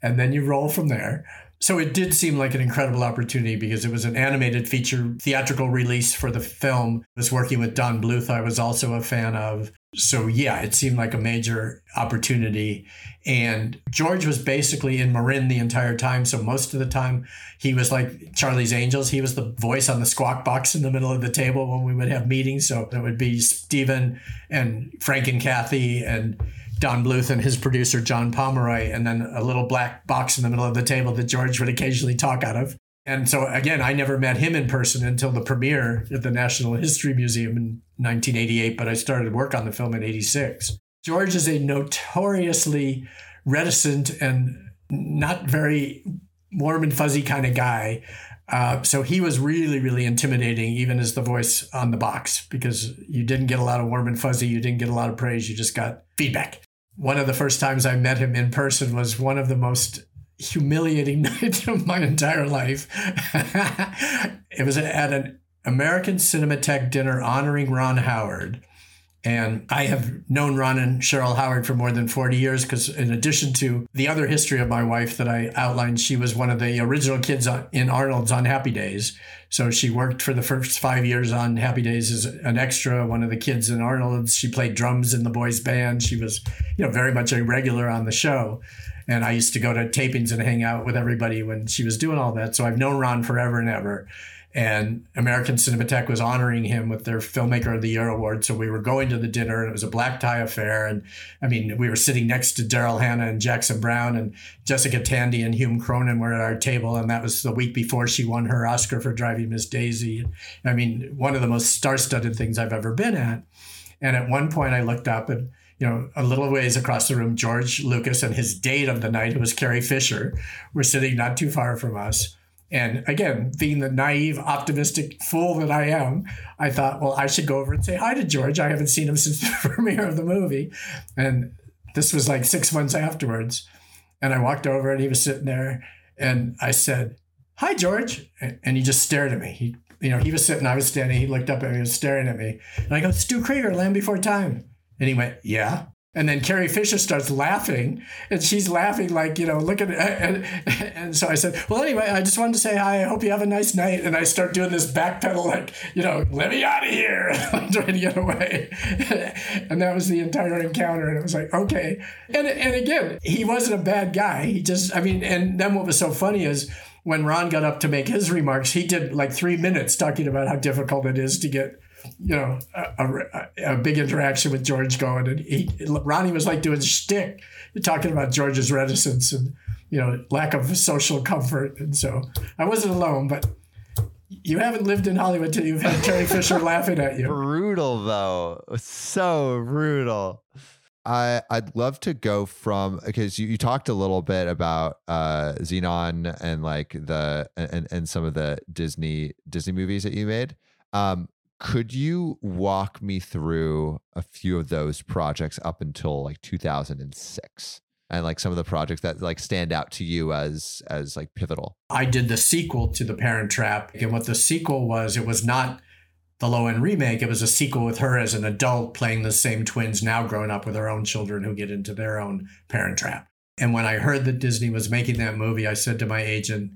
And then you roll from there. So it did seem like an incredible opportunity because it was an animated feature theatrical release for the film. I was working with Don Bluth, I was also a fan of. So yeah, it seemed like a major opportunity. And George was basically in Marin the entire time. So most of the time he was like Charlie's Angels. He was the voice on the squawk box in the middle of the table when we would have meetings. So it would be Steven and Frank and Kathy and Don Bluth and his producer John Pomeroy, and then a little black box in the middle of the table that George would occasionally talk out of. And so again, I never met him in person until the premiere at the National History Museum in 1988, but I started work on the film in 86. George is a notoriously reticent and not very warm and fuzzy kind of guy. Uh, so he was really, really intimidating, even as the voice on the box, because you didn't get a lot of warm and fuzzy. You didn't get a lot of praise. You just got feedback one of the first times I met him in person was one of the most humiliating nights of my entire life. it was at an American Cinematheque dinner honoring Ron Howard. And I have known Ron and Cheryl Howard for more than 40 years because, in addition to the other history of my wife that I outlined, she was one of the original kids in Arnold's on Happy Days. So she worked for the first five years on Happy Days as an extra, one of the kids in Arnold's. She played drums in the boys' band. She was, you know, very much a regular on the show. And I used to go to tapings and hang out with everybody when she was doing all that. So I've known Ron forever and ever and American Cinematheque was honoring him with their Filmmaker of the Year award. So we were going to the dinner, and it was a black tie affair. And I mean, we were sitting next to Daryl Hannah and Jackson Browne, and Jessica Tandy and Hume Cronyn were at our table. And that was the week before she won her Oscar for Driving Miss Daisy. I mean, one of the most star-studded things I've ever been at. And at one point, I looked up and you know, a little ways across the room, George Lucas and his date of the night, who was Carrie Fisher, were sitting not too far from us. And again, being the naive, optimistic fool that I am, I thought, well, I should go over and say hi to George. I haven't seen him since the premiere of the movie. And this was like six months afterwards. And I walked over and he was sitting there and I said, Hi, George. And he just stared at me. He, you know, he was sitting, I was standing. He looked up at me, he was staring at me. And I go, Stu Krieger, Land Before Time. And he went, Yeah. And then Carrie Fisher starts laughing, and she's laughing like you know, look at it. And, and so I said, "Well, anyway, I just wanted to say hi. I hope you have a nice night." And I start doing this backpedal, like you know, let me out of here, I'm trying to get away. and that was the entire encounter. And it was like, okay. And and again, he wasn't a bad guy. He just, I mean, and then what was so funny is when Ron got up to make his remarks, he did like three minutes talking about how difficult it is to get you know, a, a, a, big interaction with George going, and he Ronnie was like doing shtick, talking about George's reticence and you know lack of social comfort, and so I wasn't alone, but. You haven't lived in Hollywood till you've had Carrie Fisher laughing at you. Brutal though, so brutal. I I'd love to go from because you, you talked a little bit about uh Zenon and like the and and some of the Disney Disney movies that you made. Um, could you walk me through a few of those projects up until like 2006? and like some of the projects that like stand out to you as as like pivotal i did the sequel to the parent trap and what the sequel was it was not the Lohan remake it was a sequel with her as an adult playing the same twins now growing up with her own children who get into their own parent trap and when i heard that disney was making that movie i said to my agent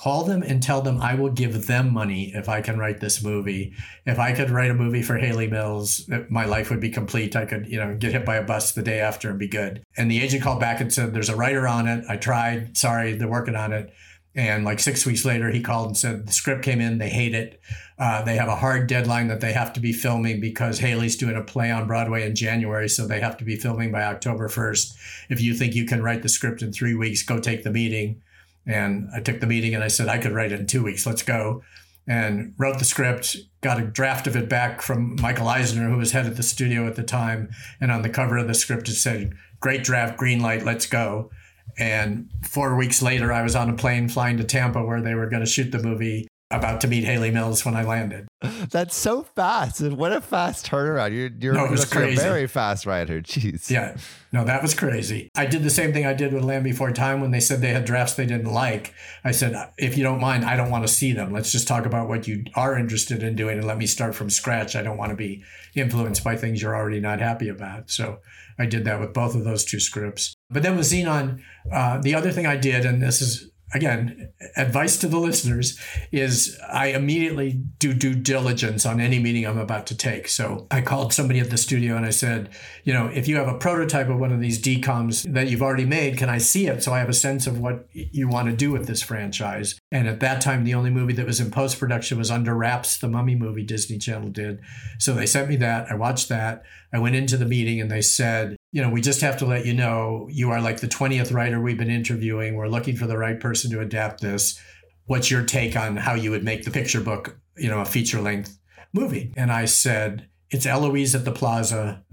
call them and tell them I will give them money if I can write this movie. If I could write a movie for Hayley Mills, my life would be complete. I could, you know, get hit by a bus the day after and be good. And the agent called back and said, There's a writer on it. I tried. Sorry, they're working on it. And like six weeks later, he called and said the script came in. They hate it. Uh, they have a hard deadline that they have to be filming because Hayley's doing a play on Broadway in January, so they have to be filming by October 1st. If you think you can write the script in three weeks, go take the meeting. And I took the meeting and I said, I could write it in two weeks. Let's go. And wrote the script, got a draft of it back from Michael Eisner, who was head of the studio at the time. And on the cover of the script, it said, Great draft, green light, let's go. And four weeks later, I was on a plane flying to Tampa where they were going to shoot the movie about to meet Hayley Mills when I landed. That's so fast. And what a fast turnaround. You're, you're, no, it was crazy. a very fast writer. Jeez. Yeah. No, that was crazy. I did the same thing I did with Land Before Time when they said they had drafts they didn't like. I said, if you don't mind, I don't want to see them. Let's just talk about what you are interested in doing and let me start from scratch. I don't want to be influenced by things you're already not happy about. So I did that with both of those two scripts. But then with Zenon, uh, the other thing I did, and this is again, advice to the listeners is I immediately do due diligence on any meeting I'm about to take. So I called somebody at the studio and I said, you know, if you have a prototype of one of these DCOMs that you've already made, can I see it so I have a sense of what you want to do with this franchise? And at that time, the only movie that was in post production was Under Wraps, the Mummy movie Disney Channel did. So they sent me that. I watched that. I went into the meeting and they said, you know, we just have to let you know you are like the 20th writer we've been interviewing. We're looking for the right person to adapt this. What's your take on how you would make the picture book, you know, a feature length movie? And I said, it's Eloise at the Plaza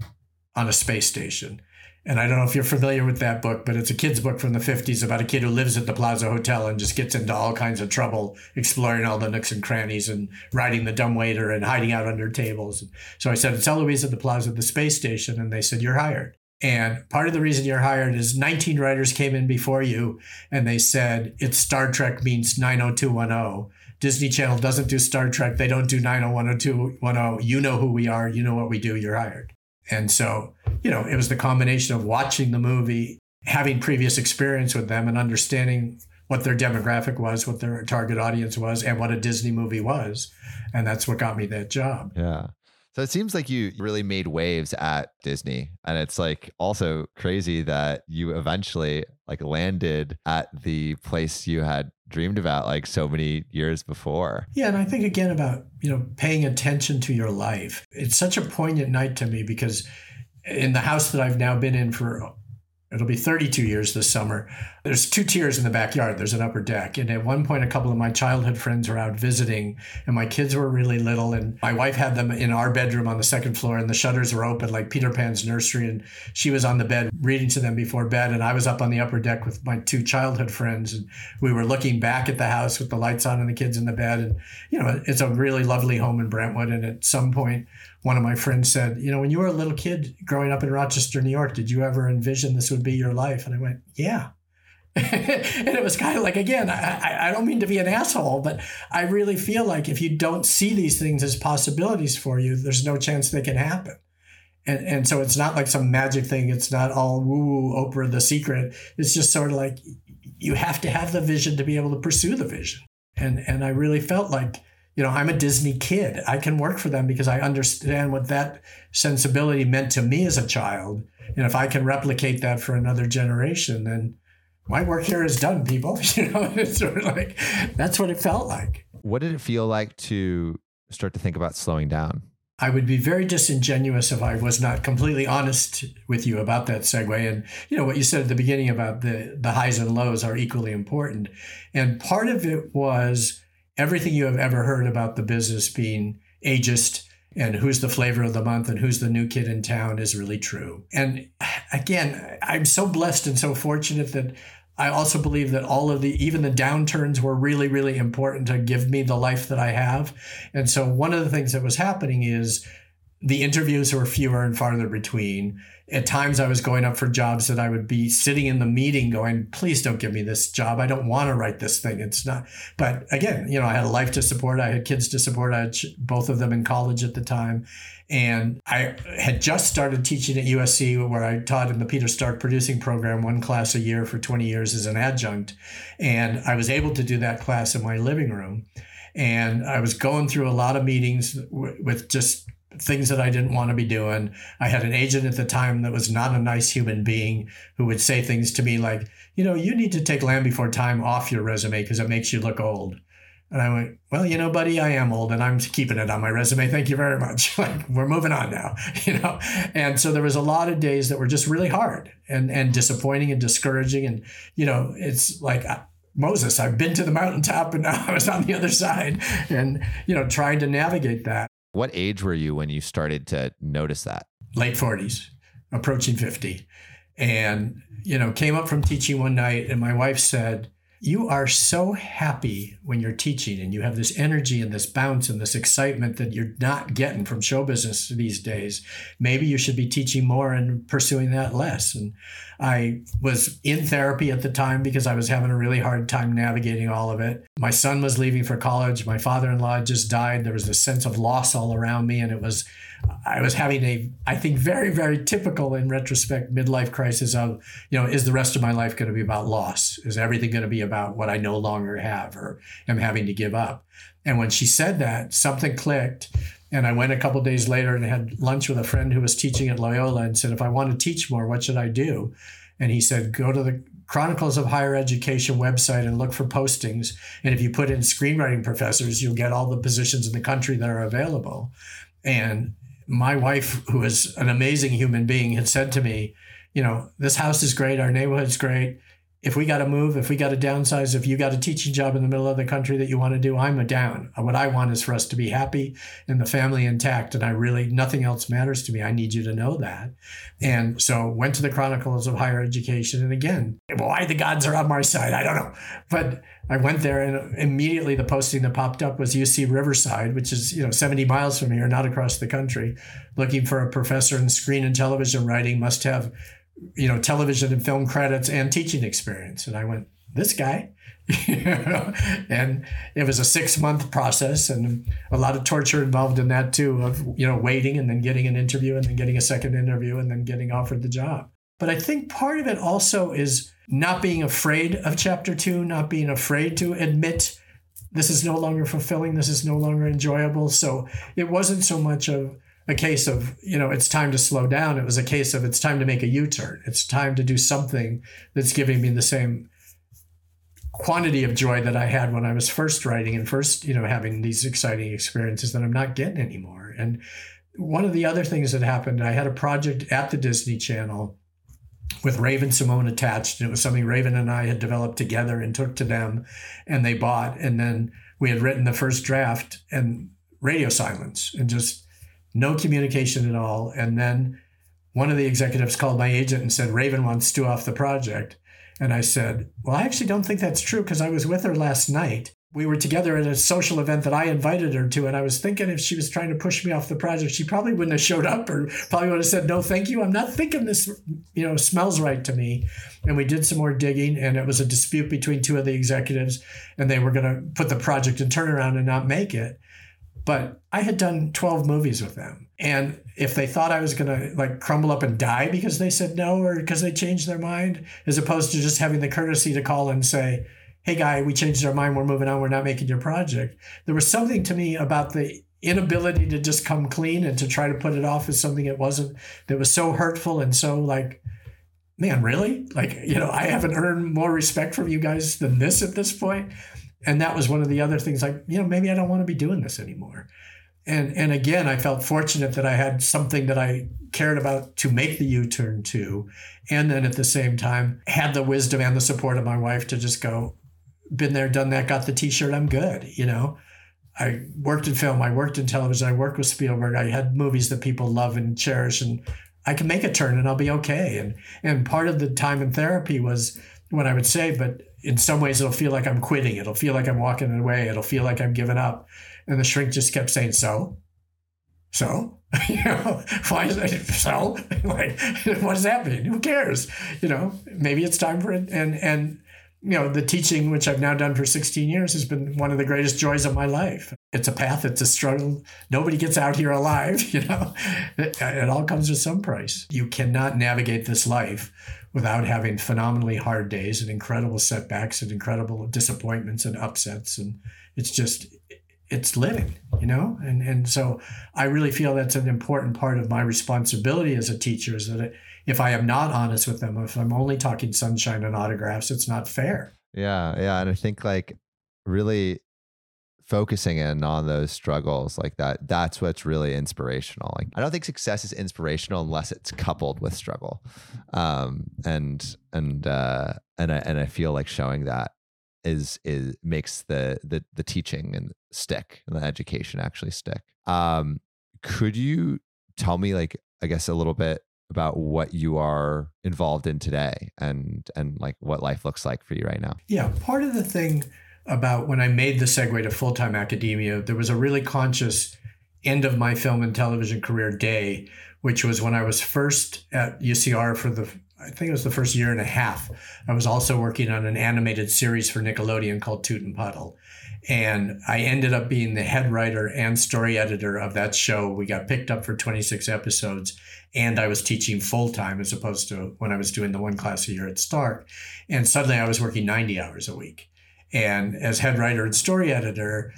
on a space station. And I don't know if you're familiar with that book, but it's a kid's book from the 50s about a kid who lives at the Plaza Hotel and just gets into all kinds of trouble, exploring all the nooks and crannies and riding the dumbwaiter and hiding out under tables. So I said, It's Eloise at the Plaza, the space station. And they said, You're hired. And part of the reason you're hired is 19 writers came in before you and they said it's Star Trek means 90210. Disney Channel doesn't do Star Trek. They don't do 9010210. You know who we are. You know what we do. You're hired. And so, you know, it was the combination of watching the movie, having previous experience with them, and understanding what their demographic was, what their target audience was, and what a Disney movie was. And that's what got me that job. Yeah. So it seems like you really made waves at Disney. And it's like also crazy that you eventually like landed at the place you had dreamed about like so many years before. Yeah, and I think again about, you know, paying attention to your life. It's such a poignant night to me because in the house that I've now been in for It'll be 32 years this summer. There's two tiers in the backyard. There's an upper deck. And at one point, a couple of my childhood friends were out visiting, and my kids were really little. And my wife had them in our bedroom on the second floor, and the shutters were open like Peter Pan's nursery. And she was on the bed reading to them before bed. And I was up on the upper deck with my two childhood friends. And we were looking back at the house with the lights on and the kids in the bed. And, you know, it's a really lovely home in Brentwood. And at some point, one of my friends said, You know, when you were a little kid growing up in Rochester, New York, did you ever envision this would be your life? And I went, Yeah. and it was kind of like, again, I, I don't mean to be an asshole, but I really feel like if you don't see these things as possibilities for you, there's no chance they can happen. And, and so it's not like some magic thing. It's not all woo woo Oprah the secret. It's just sort of like you have to have the vision to be able to pursue the vision. And and I really felt like you know I'm a Disney kid. I can work for them because I understand what that sensibility meant to me as a child. And if I can replicate that for another generation, then my work here is done, people. You know, it's sort of like that's what it felt like. What did it feel like to start to think about slowing down? I would be very disingenuous if I was not completely honest with you about that segue. And you know what you said at the beginning about the the highs and lows are equally important. And part of it was everything you have ever heard about the business being ageist and who's the flavor of the month and who's the new kid in town is really true. And again, I'm so blessed and so fortunate that I also believe that all of the, even the downturns were really, really important to give me the life that I have. And so one of the things that was happening is the interviews were fewer and farther between. At times I was going up for jobs that I would be sitting in the meeting going, please don't give me this job. I don't want to write this thing. It's not, but again, you know, I had a life to support. I had kids to support. I had both of them in college at the time. And I had just started teaching at USC, where I taught in the Peter Stark producing program, one class a year for 20 years as an adjunct. And I was able to do that class in my living room. And I was going through a lot of meetings with just things that I didn't want to be doing. I had an agent at the time that was not a nice human being who would say things to me like, you know, you need to take Land Before Time off your resume because it makes you look old. And I went, well, you know, buddy, I am old and I'm keeping it on my resume. Thank you very much. like we're moving on now, you know? And so there was a lot of days that were just really hard and, and disappointing and discouraging. And, you know, it's like, uh, Moses, I've been to the mountaintop and now I was on the other side and, you know, trying to navigate that. What age were you when you started to notice that? Late 40s, approaching 50. And, you know, came up from teaching one night and my wife said, you are so happy when you're teaching and you have this energy and this bounce and this excitement that you're not getting from show business these days. Maybe you should be teaching more and pursuing that less. And I was in therapy at the time because I was having a really hard time navigating all of it. My son was leaving for college. My father in law just died. There was this sense of loss all around me. And it was, I was having a, I think, very, very typical in retrospect midlife crisis of, you know, is the rest of my life going to be about loss? Is everything going to be about what I no longer have or am having to give up? And when she said that, something clicked. And I went a couple days later and had lunch with a friend who was teaching at Loyola and said, if I want to teach more, what should I do? And he said, go to the Chronicles of Higher Education website and look for postings. And if you put in screenwriting professors, you'll get all the positions in the country that are available. And my wife, who is an amazing human being, had said to me, you know, this house is great, our neighborhood's great. If we got to move, if we got to downsize, if you got a teaching job in the middle of the country that you want to do, I'm a down. What I want is for us to be happy and the family intact. And I really, nothing else matters to me. I need you to know that. And so went to the Chronicles of Higher Education. And again, why the gods are on my side, I don't know. But I went there and immediately the posting that popped up was UC Riverside, which is, you know, 70 miles from here, not across the country, looking for a professor in screen and television writing must have, you know, television and film credits and teaching experience. And I went, this guy. and it was a six month process and a lot of torture involved in that too of you know waiting and then getting an interview and then getting a second interview and then getting offered the job but i think part of it also is not being afraid of chapter two, not being afraid to admit this is no longer fulfilling, this is no longer enjoyable. So it wasn't so much of a case of, you know, it's time to slow down. It was a case of it's time to make a U turn. It's time to do something that's giving me the same quantity of joy that I had when I was first writing and first, you know, having these exciting experiences that I'm not getting anymore. And one of the other things that happened, I had a project at the Disney Channel with Raven-Symoné attached. And it was something Raven and I had developed together and took to them and they bought. And then we had written the first draft and radio silence and just no communication at all. And then one of the executives called my agent and said, Raven wants Stu off the project. And I said, Well, I actually don't think that's true because I was with her last night we were together at a social event that I invited her to. And I was thinking if she was trying to push me off the project, she probably wouldn't have showed up or probably would have said, no, thank you. I'm not thinking this, you know, smells right to me. And we did some more digging and it was a dispute between two of the executives and they were going to put the project in turnaround and not make it. But I had done 12 movies with them. And if they thought I was going to like crumble up and die because they said no or because they changed their mind, as opposed to just having the courtesy to call and say, hey, guy, we changed our mind. We're moving on. We're not making your project. There was something to me about the inability to just come clean and to try to put it off as something it wasn't that was so hurtful and so like man really like you know i haven't earned more respect from you guys than this at this point and that was one of the other things like you know maybe i don't want to be doing this anymore and and again i felt fortunate that i had something that i cared about to make the u-turn to and then at the same time had the wisdom and the support of my wife to just go been there done that got the t-shirt i'm good you know I worked in film, I worked in television, I worked with Spielberg. I had movies that people love and cherish, and I can make a turn and I'll be okay. And and part of the time in therapy was what I would say, but in some ways it'll feel like I'm quitting. It'll feel like I'm walking away. It'll feel like I'm giving up. And the shrink just kept saying, "So, so, you know, why is so? like, what does that mean? Who cares? You know, maybe it's time for it." And and you know, the teaching, which I've now done for 16 years, has been one of the greatest joys of my life. It's a path, it's a struggle. Nobody gets out here alive, you know. It, it, all comes with some price. You cannot navigate this life without having phenomenally hard days and incredible setbacks and incredible disappointments and upsets. And it's just, it's living, you know? And, and so I really feel that's an important part of my responsibility as a teacher is that if I am not honest with them, if I'm only talking sunshine and autographs, it's not fair. Yeah, yeah, and I think like really focusing in on those struggles like that that's what's really inspirational. Like i don't think success is inspirational unless it's coupled with struggle. Um and and uh and i and i feel like showing that is is makes the the the teaching and stick and the education actually stick. Um could you tell me like i guess a little bit about what you are involved in today and and like what life looks like for you right now. Yeah, part of the thing about when I made the segue to full-time academia, there was a really conscious end of my film and television career day, which was when I was first at UCR for the I think it was the first year and a half. I was also working on an animated series for Nickelodeon called Toot and Puddle. And I ended up being the head writer and story editor of that show. We got picked up for 26 episodes and I was teaching full time as opposed to when I was doing the one class a year at Stark. And suddenly I was working 90 hours a week. And as head writer and story editor,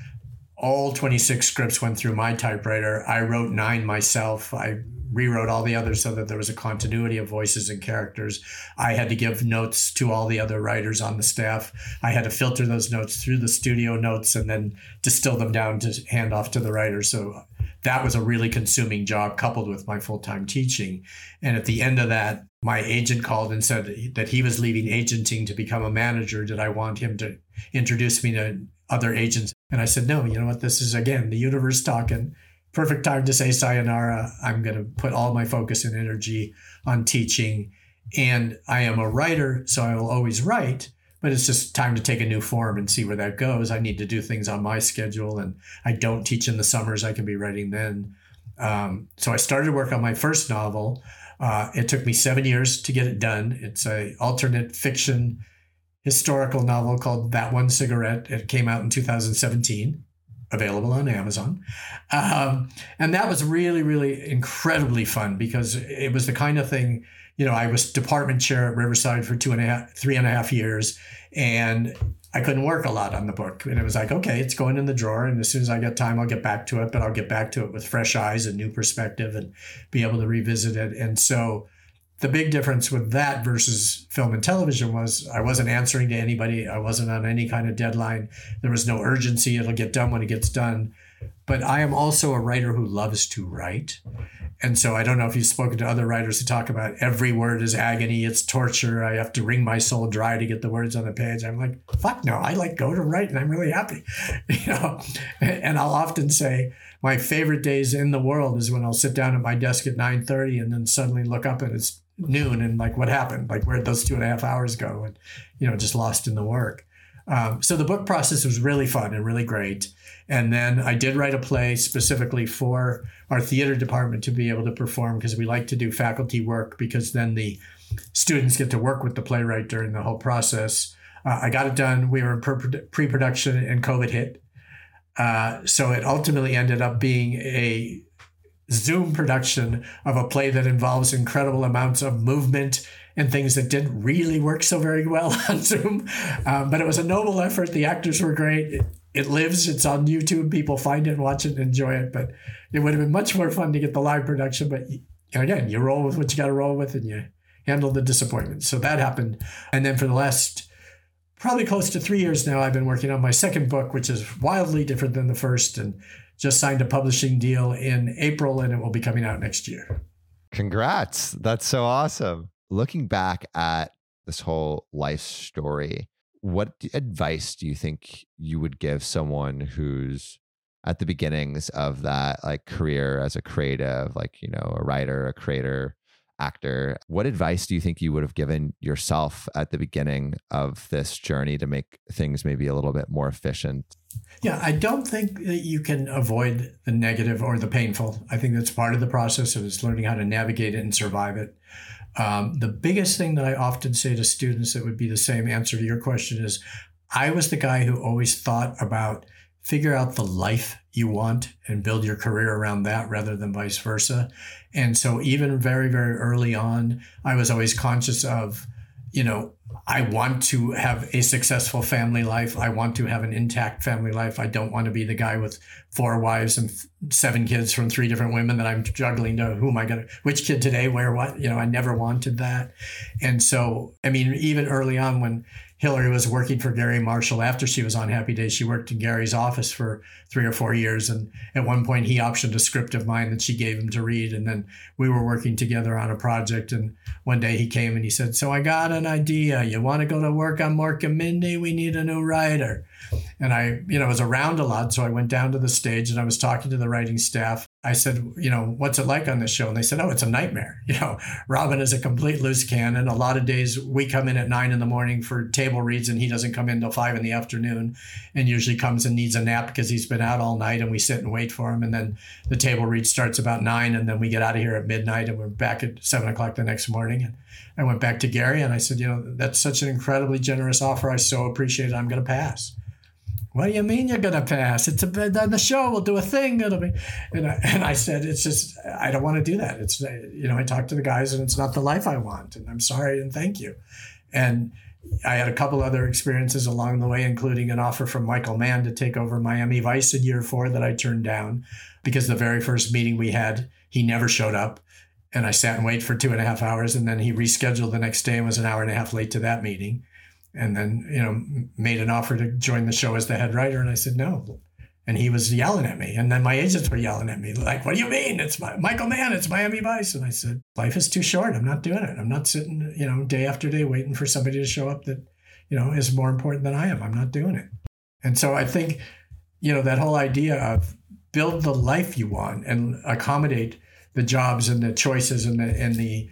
all 26 scripts went through my typewriter. I wrote nine myself. I rewrote all the others so that there was a continuity of voices and characters. I had to give notes to all the other writers on the staff. I had to filter those notes through the studio notes and then distill them down to hand off to the writers. So that was a really consuming job coupled with my full-time teaching and at the end of that my agent called and said that he was leaving agenting to become a manager did i want him to introduce me to other agents and i said no you know what this is again the universe talking perfect time to say sayonara i'm going to put all my focus and energy on teaching and i am a writer so i will always write but it's just time to take a new form and see where that goes. I need to do things on my schedule, and I don't teach in the summers. I can be writing then. Um, so I started work on my first novel. Uh, it took me seven years to get it done. It's a alternate fiction historical novel called That One Cigarette. It came out in 2017, available on Amazon. Um, and that was really, really incredibly fun because it was the kind of thing you know, I was department chair at Riverside for two and a half, three and a half years, and I couldn't work a lot on the book. And it was like, okay, it's going in the drawer, and as soon as I get time, I'll get back to it. But I'll get back to it with fresh eyes and new perspective, and be able to revisit it. And so, the big difference with that versus film and television was I wasn't answering to anybody. I wasn't on any kind of deadline. There was no urgency. It'll get done when it gets done. But I am also a writer who loves to write. And so I don't know if you've spoken to other writers who talk about every word is agony, it's torture. I have to wring my soul dry to get the words on the page. I'm like, fuck no, I like go to write and I'm really happy. You know, and I'll often say my favorite days in the world is when I'll sit down at my desk at 9:30 and then suddenly look up and it's noon and like what happened? Like where'd those two and a half hours go? And you know, just lost in the work. Um, so the book process was really fun and really great. And then I did write a play specifically for our theater department to be able to perform because we like to do faculty work because then the students get to work with the playwright during the whole process. Uh, I got it done. We were in pre production and COVID hit. Uh, so it ultimately ended up being a Zoom production of a play that involves incredible amounts of movement and things that didn't really work so very well on Zoom. Um, but it was a noble effort. The actors were great. It, it lives. It's on YouTube. People find it, watch it, and enjoy it. But it would have been much more fun to get the live production. But again, you roll with what you got to roll with, and you handle the disappointment. So that happened. And then for the last probably close to three years now, I've been working on my second book, which is wildly different than the first, and just signed a publishing deal in April, and it will be coming out next year. Congrats. That's so awesome. Looking back at this whole life story, what advice do you think you would give someone who's at the beginnings of that like career as a creative, like, you know, a writer, a creator, actor. What advice do you think you would have given yourself at the beginning of this journey to make things maybe a little bit more efficient? Yeah, I don't think that you can avoid the negative or the painful. I think that's part of the process of is learning how to navigate it and survive it. Um, the biggest thing that I often say to students that would be the same answer to your question is I was the guy who always thought about figure out the life you want and build your career around that rather than vice versa. And so even very, very early on, I was always conscious of, you know, I want to have a successful family life. I want to have an intact family life. I don't want to be the guy with four wives and seven kids from three different women that I'm juggling to who am I going to, which kid today, where, what, you know, I never wanted that. And so, I mean, even early on when Hillary was working for Garry Marshall after she was on Happy Days. She worked in Garry's office for three or four years. And at one point, he optioned a script of mine that she gave him to read. And then we were working together on a project. And one day he came and he said, So I got an idea. You want to go to work on Mork and Mindy? We need a new writer. And I, you know, was around a lot. So I went down to the stage and I was talking to the writing staff. I said, you know, what's it like on this show? And they said, oh, it's a nightmare. You know, Robin is a complete loose cannon. A lot of days we come in at nine in the morning for table reads and he doesn't come in till five in the afternoon and usually comes and needs a nap because he's been out all night and we sit and wait for him. And then the table read starts about nine and then we get out of here at midnight and we're back at seven o'clock the next morning. And I went back to Garry and I said, you know, that's such an incredibly generous offer. I so appreciate it. I'm going to pass. What do you mean you're gonna pass? It's a on the show. We'll do a thing. It'll be, and I, and I said it's just I don't want to do that. It's you know I talked to the guys and it's not the life I want. And I'm sorry and thank you. And I had a couple other experiences along the way, including an offer from Michael Mann to take over Miami Vice in year four that I turned down because the very first meeting we had, he never showed up. And I sat and waited for two and a half hours, and then he rescheduled the next day and was an hour and a half late to that meeting and then you know made an offer to join the show as the head writer and i said no. And he was yelling at me and then my agents were yelling at me like what do you mean? It's my, michael mann it's miami vice. And i said life is too short. I'm not doing it. I'm not sitting you know day after day waiting for somebody to show up that you know is more important than i am. I'm not doing it. And so i think you know that whole idea of build the life you want and accommodate the jobs and the choices and the and the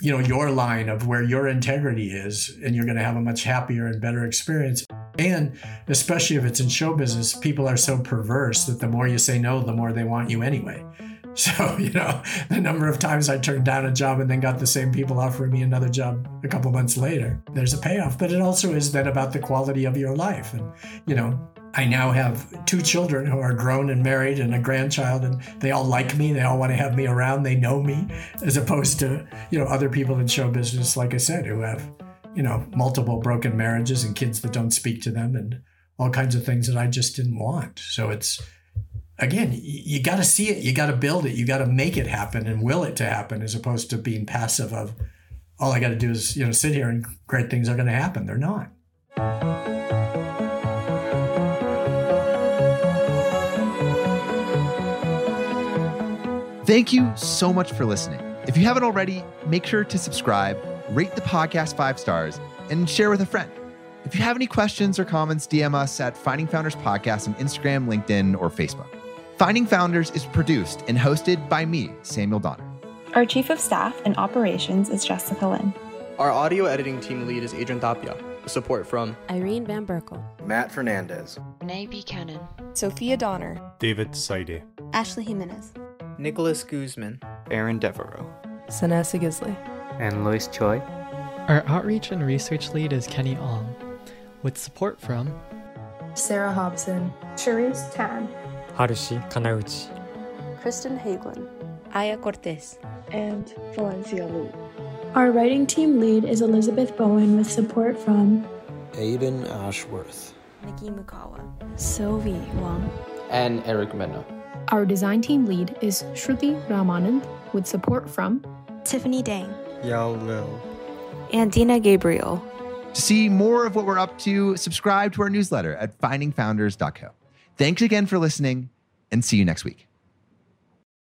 you know your line of where your integrity is and you're going to have a much happier and better experience. And especially if it's in show business people are so perverse that the more you say no the more they want you anyway. So you know the number of times i turned down a job and then got the same people offering me another job a couple months later there's a payoff. But it also is then about the quality of your life. And you know I now have two children who are grown and married and a grandchild, and they all like me. They all want to have me around. They know me, as opposed to you know other people in show business, like I said, who have you know multiple broken marriages and kids that don't speak to them and all kinds of things that I just didn't want. So it's again, you got to see it, you got to build it, you got to make it happen and will it to happen, as opposed to being passive of all I got to do is you know sit here and great things are going to happen. They're not. Thank you so much for listening. If you haven't already, make sure to subscribe, rate the podcast five stars, and share with a friend. If you have any questions or comments, DM us at Finding Founders Podcast on Instagram, LinkedIn, or Facebook. Finding Founders is produced and hosted by me, Samuel Donner. Our Chief of Staff and Operations is Jessica Lynn. Our audio editing team lead is Adrian Tapia. Support from Irene Van Berkel, Matt Fernandez, Renee Buchanan, Sophia Donner, David Saide, Ashley Jimenez, Nicholas Guzman, Aaron Devereaux, Sanessa Gisley, and Louis Choi. Our outreach and research lead is Kenny Ong, with support from Sarah Hobson, Cherise Tan, Harushi Kanauchi, Kristen Hagelin, Aya Cortez, and Valencia Lu. Our writing team lead is Elizabeth Bowen with support from Aiden Ashworth, Nikki Mukawa, Sylvie Wang, and Eric Mena. Our design team lead is Shruti Ramanand with support from Tiffany Dang, Yao Lil, and Dina Gabriel. To see more of what we're up to, subscribe to our newsletter at findingfounders.co. Thanks again for listening and see you next week.